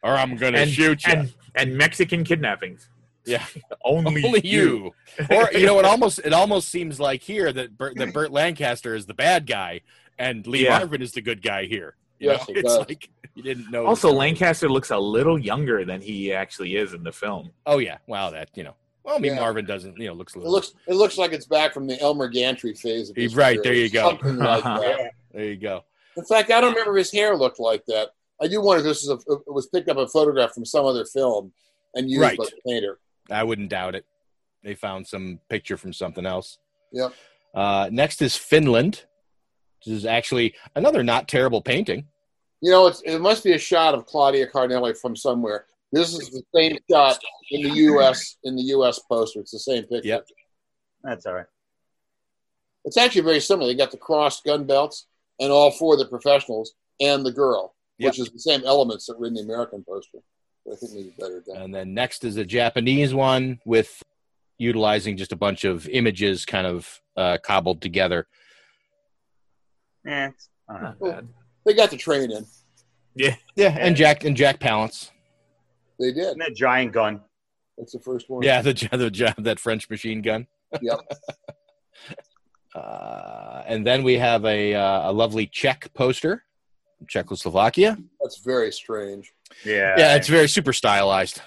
or I'm gonna and, shoot you. And, and Mexican kidnappings. yeah, Only, only you. or you know, it almost it almost seems like here that Burt, that Burt Lancaster is the bad guy and Lee Yeah. Marvin is the good guy here. You Yes, know? it it's does. like you didn't know. Also. Lancaster looks a little younger than he actually is in the film. Oh yeah, wow, that you know. Well, I mean, Yeah. Marvin doesn't, you know, looks a It little. looks it looks like it's back from the Elmer Gantry phase. Of his Right, career. there you go. Something like that. there you go. In fact, I don't remember his hair looked like that. I do wonder if this is a, it was picked up a photograph from some other film and used Right. by the painter. I wouldn't doubt it. They found some picture from something else. Yep. Uh, next is Finland. This is actually another not terrible painting. You know, it's, it must be a shot of Claudia Carnelli from somewhere. This is the same shot in the U.S. in the U.S. poster. It's the same picture. Yep. That's all right. It's actually very similar. They got the crossed gun belts and all four of the professionals and the girl, which is the same elements that were in the American poster. But I think maybe better done. And then next is a Japanese one with utilizing just a bunch of images kind of uh, cobbled together. Yeah, it's all right. Bad. They got the train in. Yeah. Yeah, and Jack and Jack Palance. They did. And that giant gun. That's the first one. Yeah, the the that French machine gun. Yep. Uh, and then we have a uh, a lovely Czech poster. Czechoslovakia. That's very strange. Yeah. Yeah, it's very super stylized.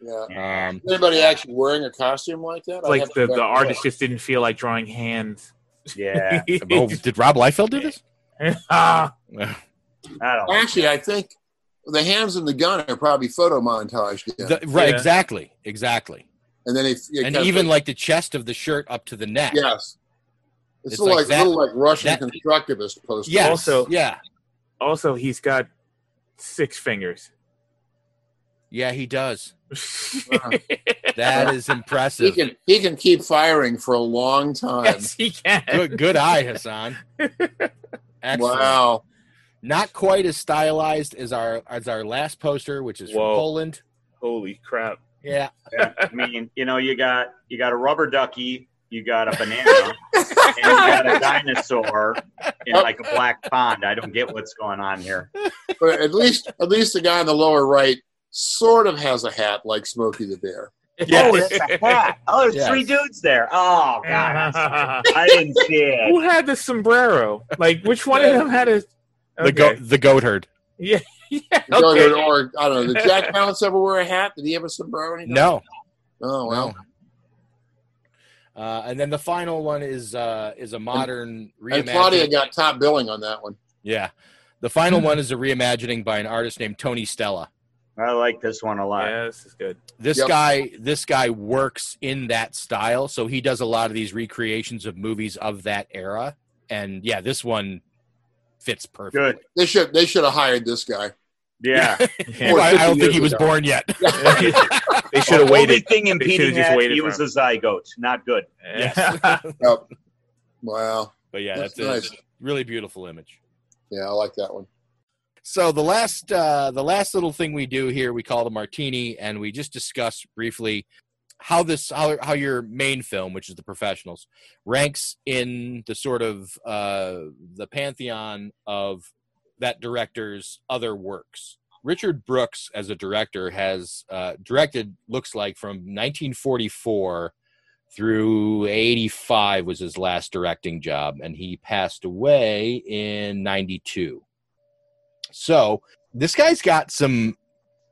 Yeah. Um, anybody actually wearing a costume like that? I like the, the artist just didn't feel like drawing hands. Yeah. oh, did Rob Liefeld do this? I don't Actually, I think the hands and the gun are probably photo montaged. in. The- right, Yeah. exactly, exactly. And then if you And even like the chest of the shirt up to the neck. yes, it's, It's a little like like, that- little like Russian that- constructivist poster. Yes. Also- yeah, also, he's got six fingers. yeah, he does. That is impressive. he impressive. can he can keep firing for a long time. yes, he can. Good, good eye, Hassan. Excellent. Wow. Not quite as stylized as our as our last poster, which is from Poland. Holy crap! Yeah, Yeah, I mean, you know, you got you got a rubber ducky, you got a banana, and you got a dinosaur in oh. like a black pond. I don't get what's going on here. But at least at least the guy on the lower right sort of has a hat like Smokey the Bear. Yes. Oh, it's a hat. Oh, there's Yes. three dudes there. Oh God, I didn't see it. Who had the sombrero? Like, which one of them had a? the goat the goat herd. Yeah, yeah. The guy Okay. that- Or I don't know. Did Jack Palance ever wear a hat? Did he have a sombrero? anytime? No, Oh well. no. Uh, and then the final one is uh, is a modern And Claudia reimagining. got top billing on that one. Yeah, the final one is a reimagining by an artist named Tony Stella. I like this one a lot. Yeah, this is good. This Yep. guy, this guy works in that style, so he does a lot of these recreations of movies of that era. And yeah, this one fits perfectly. Good. They should they should have hired this guy. Yeah. Well, I, I don't think he was ago. born yet. They should have Only waited. thing They impeding should've just that, waited he was him. a zygote. Not good. Yes. Yep. Wow. but yeah, That's that's, a nice. really beautiful image. Yeah, I like that one. So the last uh, the last little thing we do here, we call the martini, and we just discuss briefly how this how how your main film, which is the professionals, ranks in the sort of uh, the pantheon of that director's other works. Richard Brooks, as a director, has uh, directed looks like from 1944 through 85 was his last directing job, and he passed away in 92. So this guy's got some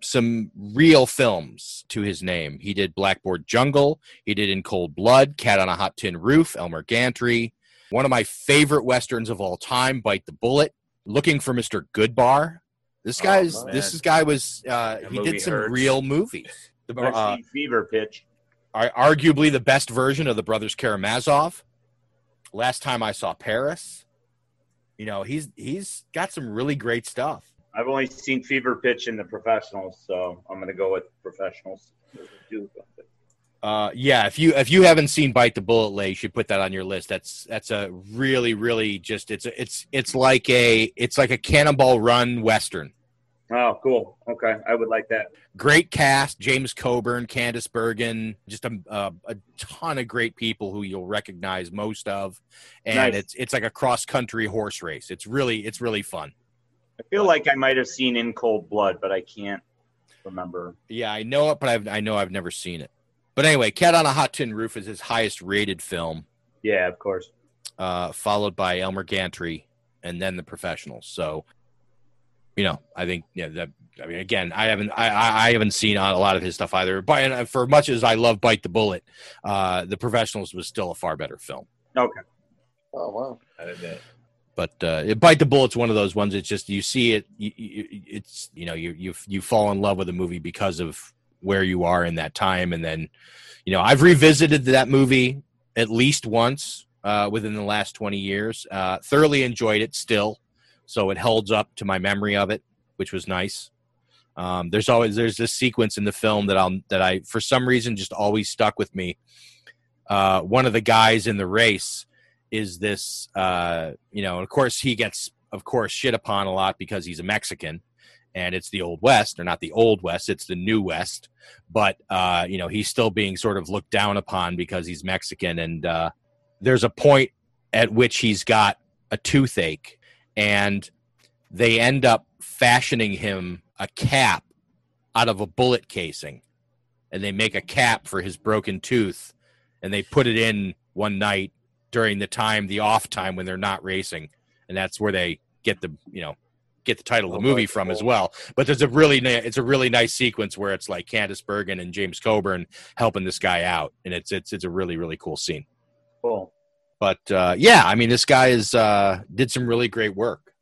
some real films to his name. He did Blackboard Jungle. He did In Cold Blood, Cat on a Hot Tin Roof, Elmer Gantry. One of my favorite westerns of all time, Bite the Bullet. Looking for Mr. Goodbar. This Oh, guy's man. this guy was uh, he did some hurts. real movies. The- uh, Fever Pitch. arguably the best version of the brothers Karamazov. Last time I saw Paris, you know he's he's got some really great stuff. I've only seen Fever Pitch in the professionals, so I'm going to go with professionals. Uh, yeah, if you if you haven't seen Bite the Bullet, Lay, you should put that on your list. That's that's a really really just it's a, it's it's like a it's like a Cannonball Run western. Oh, cool. Okay, I would like that. Great cast: James Coburn, Candice Bergen, just a, a, a ton of great people who you'll recognize most of, and Nice. it's it's like a cross country horse race. It's really it's really fun. I feel like I might have seen In Cold Blood, but I can't remember. Yeah, I know it, but I've, I know I've never seen it. But anyway, Cat on a Hot Tin Roof is his highest rated film, Yeah, of course. uh, followed by Elmer Gantry, and then The Professionals. So, you know, I think yeah, that I mean, again, I haven't I, I I haven't seen a lot of his stuff either. But and for much as I love Bite the Bullet, uh, The Professionals was still a far better film. Okay. Oh wow. But uh, Bite the Bullet's one of those ones. It's just you see it, you, you, it's you know you you you fall in love with a movie because of where you are in that time, and then you know I've revisited that movie at least once uh, within the last twenty years. Uh, thoroughly enjoyed it still, so it holds up to my memory of it, which was nice. Um, there's always there's this sequence in the film that I'll that I for some reason just always stuck with me. Uh, one of the guys in the race is this uh you know of course he gets of course shit upon a lot because he's a mexican and it's the old west. Or not the old west it's the new west. But uh you know he's still being sort of looked down upon because he's mexican and uh there's a point at which he's got a toothache and they end up fashioning him a cap out of a bullet casing and they make a cap for his broken tooth and they put it in one night during the time the off time when they're not racing and that's where they get the you know get the title of the movie from as well. But there's a really ni- it's a really nice sequence where it's like Candice Bergen and James Coburn helping this guy out, and it's it's it's a really really cool scene. Cool. But uh, yeah, I mean, this guy is uh, did some really great work.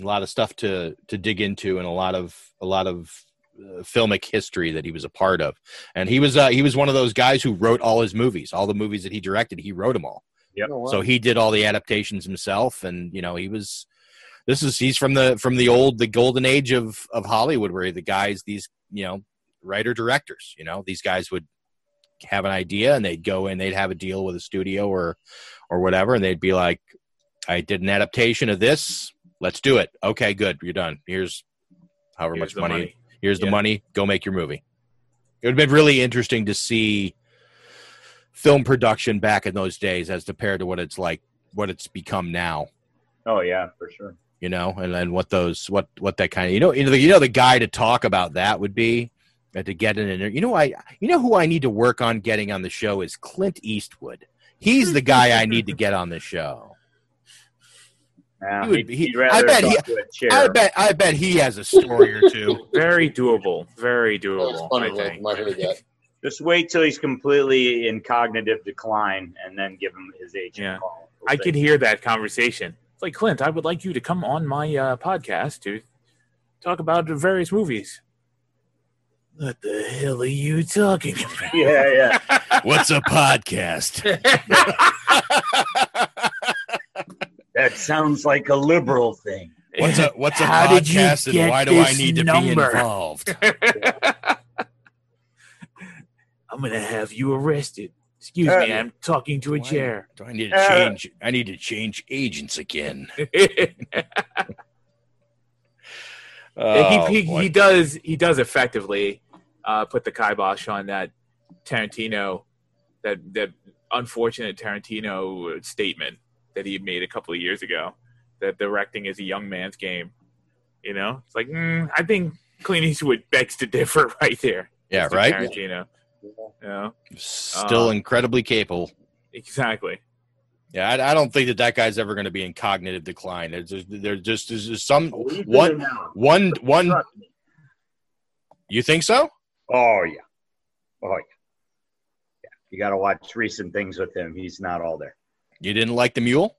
A lot of stuff to to dig into, and a lot of a lot of uh, filmic history that he was a part of. And he was uh, he was one of those guys who wrote all his movies, all the movies that he directed. He wrote them all. Yep. So he did all the adaptations himself, and you know he was. This is he's from the from the old the golden age of of Hollywood, where the guys these you know writer directors, you know these guys would have an idea and they'd go in, they'd have a deal with a studio or or whatever, and they'd be like, "I did an adaptation of this. Let's do it. Okay, good. You're done. Here's however Here's much money. money. Here's the money. Go make your movie." It would have been really interesting to see film production back in those days as compared to what it's like, what it's become now Oh yeah, for sure. You know, and then what those what what that kind of you know you know the, you know the guy to talk about that would be uh, to get in there. You know I you know who I need to work on getting on the show is Clint Eastwood. He's the guy I need to get on the show. Yeah, He would he'd, he- he'd rather I bet he- talk to a chair. I bet I bet he has a story or two. Very doable. Very doable. That's funny. I think. I heard that. Just wait till he's completely in cognitive decline, and then give him his agent Yeah. call. I could hear that conversation. It's like Clint, I would like you to come on my uh, podcast to talk about various movies. What the hell are you talking about? Yeah, yeah. What's a podcast? That sounds like a liberal thing. What's a what's a How podcast and why do I this need to be involved? I'm gonna have you arrested. Excuse Uh, me, I'm talking to a do I- chair. Do I need to Uh, change? I need to change agents again. Oh, he, he, he does he does effectively uh, put the kibosh on that Tarantino that that unfortunate Tarantino statement that he made a couple of years ago that directing is a young man's game. You know, it's like mm, I think Clint Eastwood begs to differ right there. Yeah, Mr. right? Tarantino. You know, Still Uh, incredibly capable. exactly. Yeah, I, I don't think that that guy's ever going to be in cognitive decline. There's, there's, there's just there's just some Oh, he's one in now. one one. Trust me. You think so? Oh yeah. Oh yeah. Yeah. You got to watch recent things with him. He's not all there. You didn't like the mule?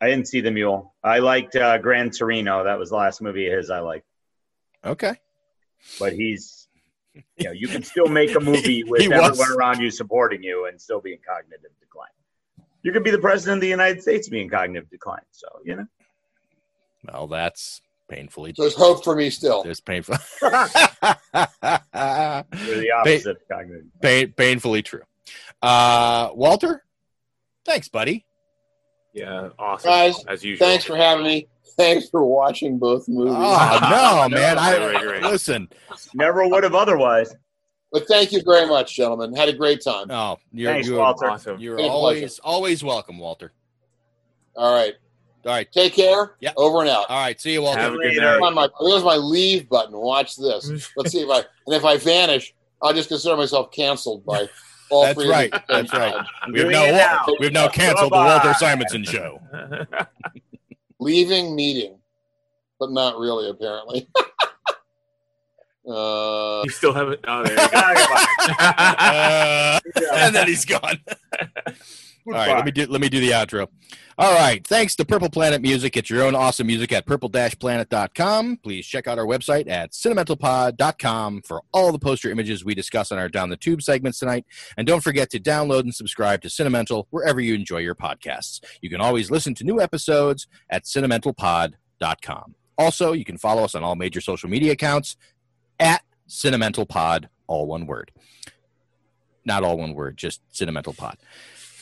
I didn't see the mule. I liked uh, Gran Torino. That was the last movie of his I liked. Okay. But he's, you know, you can still make a movie with He was. everyone around you supporting you and still be in cognitive decline. You could be the president of the United States, be in cognitive decline. So you know, Well, that's painfully. There's hope for me still. There's painful. you're the opposite of cognitive. Pain, painfully true. Uh, Walter, thanks, buddy. Yeah, awesome. Guys, as usual. Thanks for having me. Thanks for watching both movies. Oh no, man! I Great, great. listen. Never would have otherwise. But thank you very much, gentlemen. Had a great time. Oh, you're Thanks, you're, Walter. Awesome. you're Been a always always welcome, Walter. All right. All right, Take care. Yeah. Over and out. all right. See you, Walter. Have a good Later. night. On my, there's my leave button. Watch this. Let's see if I and if I vanish, I'll just consider myself canceled by all That's three. right. Of you. That's right. I'm We've now we've now canceled the Bye-bye. Walter Simonson show. Leaving meeting, but not really apparently. uh, you still haven't. Oh, there you go. Uh, and then he's gone. All right, let me do let me do the outro. All right, thanks to Purple Planet Music. Get your own awesome music at purple-planet.com. Please check out our website at cinementalpod.com for all the poster images we discuss on our Down the Tube segments tonight. And don't forget to download and subscribe to Cinemental wherever you enjoy your podcasts. You can always listen to new episodes at cinementalpod.com. Also, you can follow us on all major social media accounts at cinementalpod, all one word. Not all one word, just cinementalpod.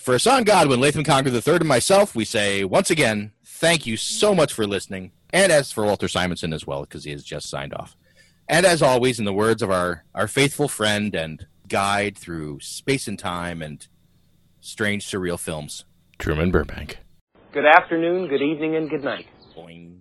For Hassan Godwin, Latham Conger III, and myself, we say once again, thank you so much for listening. And as for Walter Simonson as well, because he has just signed off. And as always, in the words of our, our faithful friend and guide through space and time and strange surreal films, Truman Burbank. Good afternoon, good evening, and good night. Boing.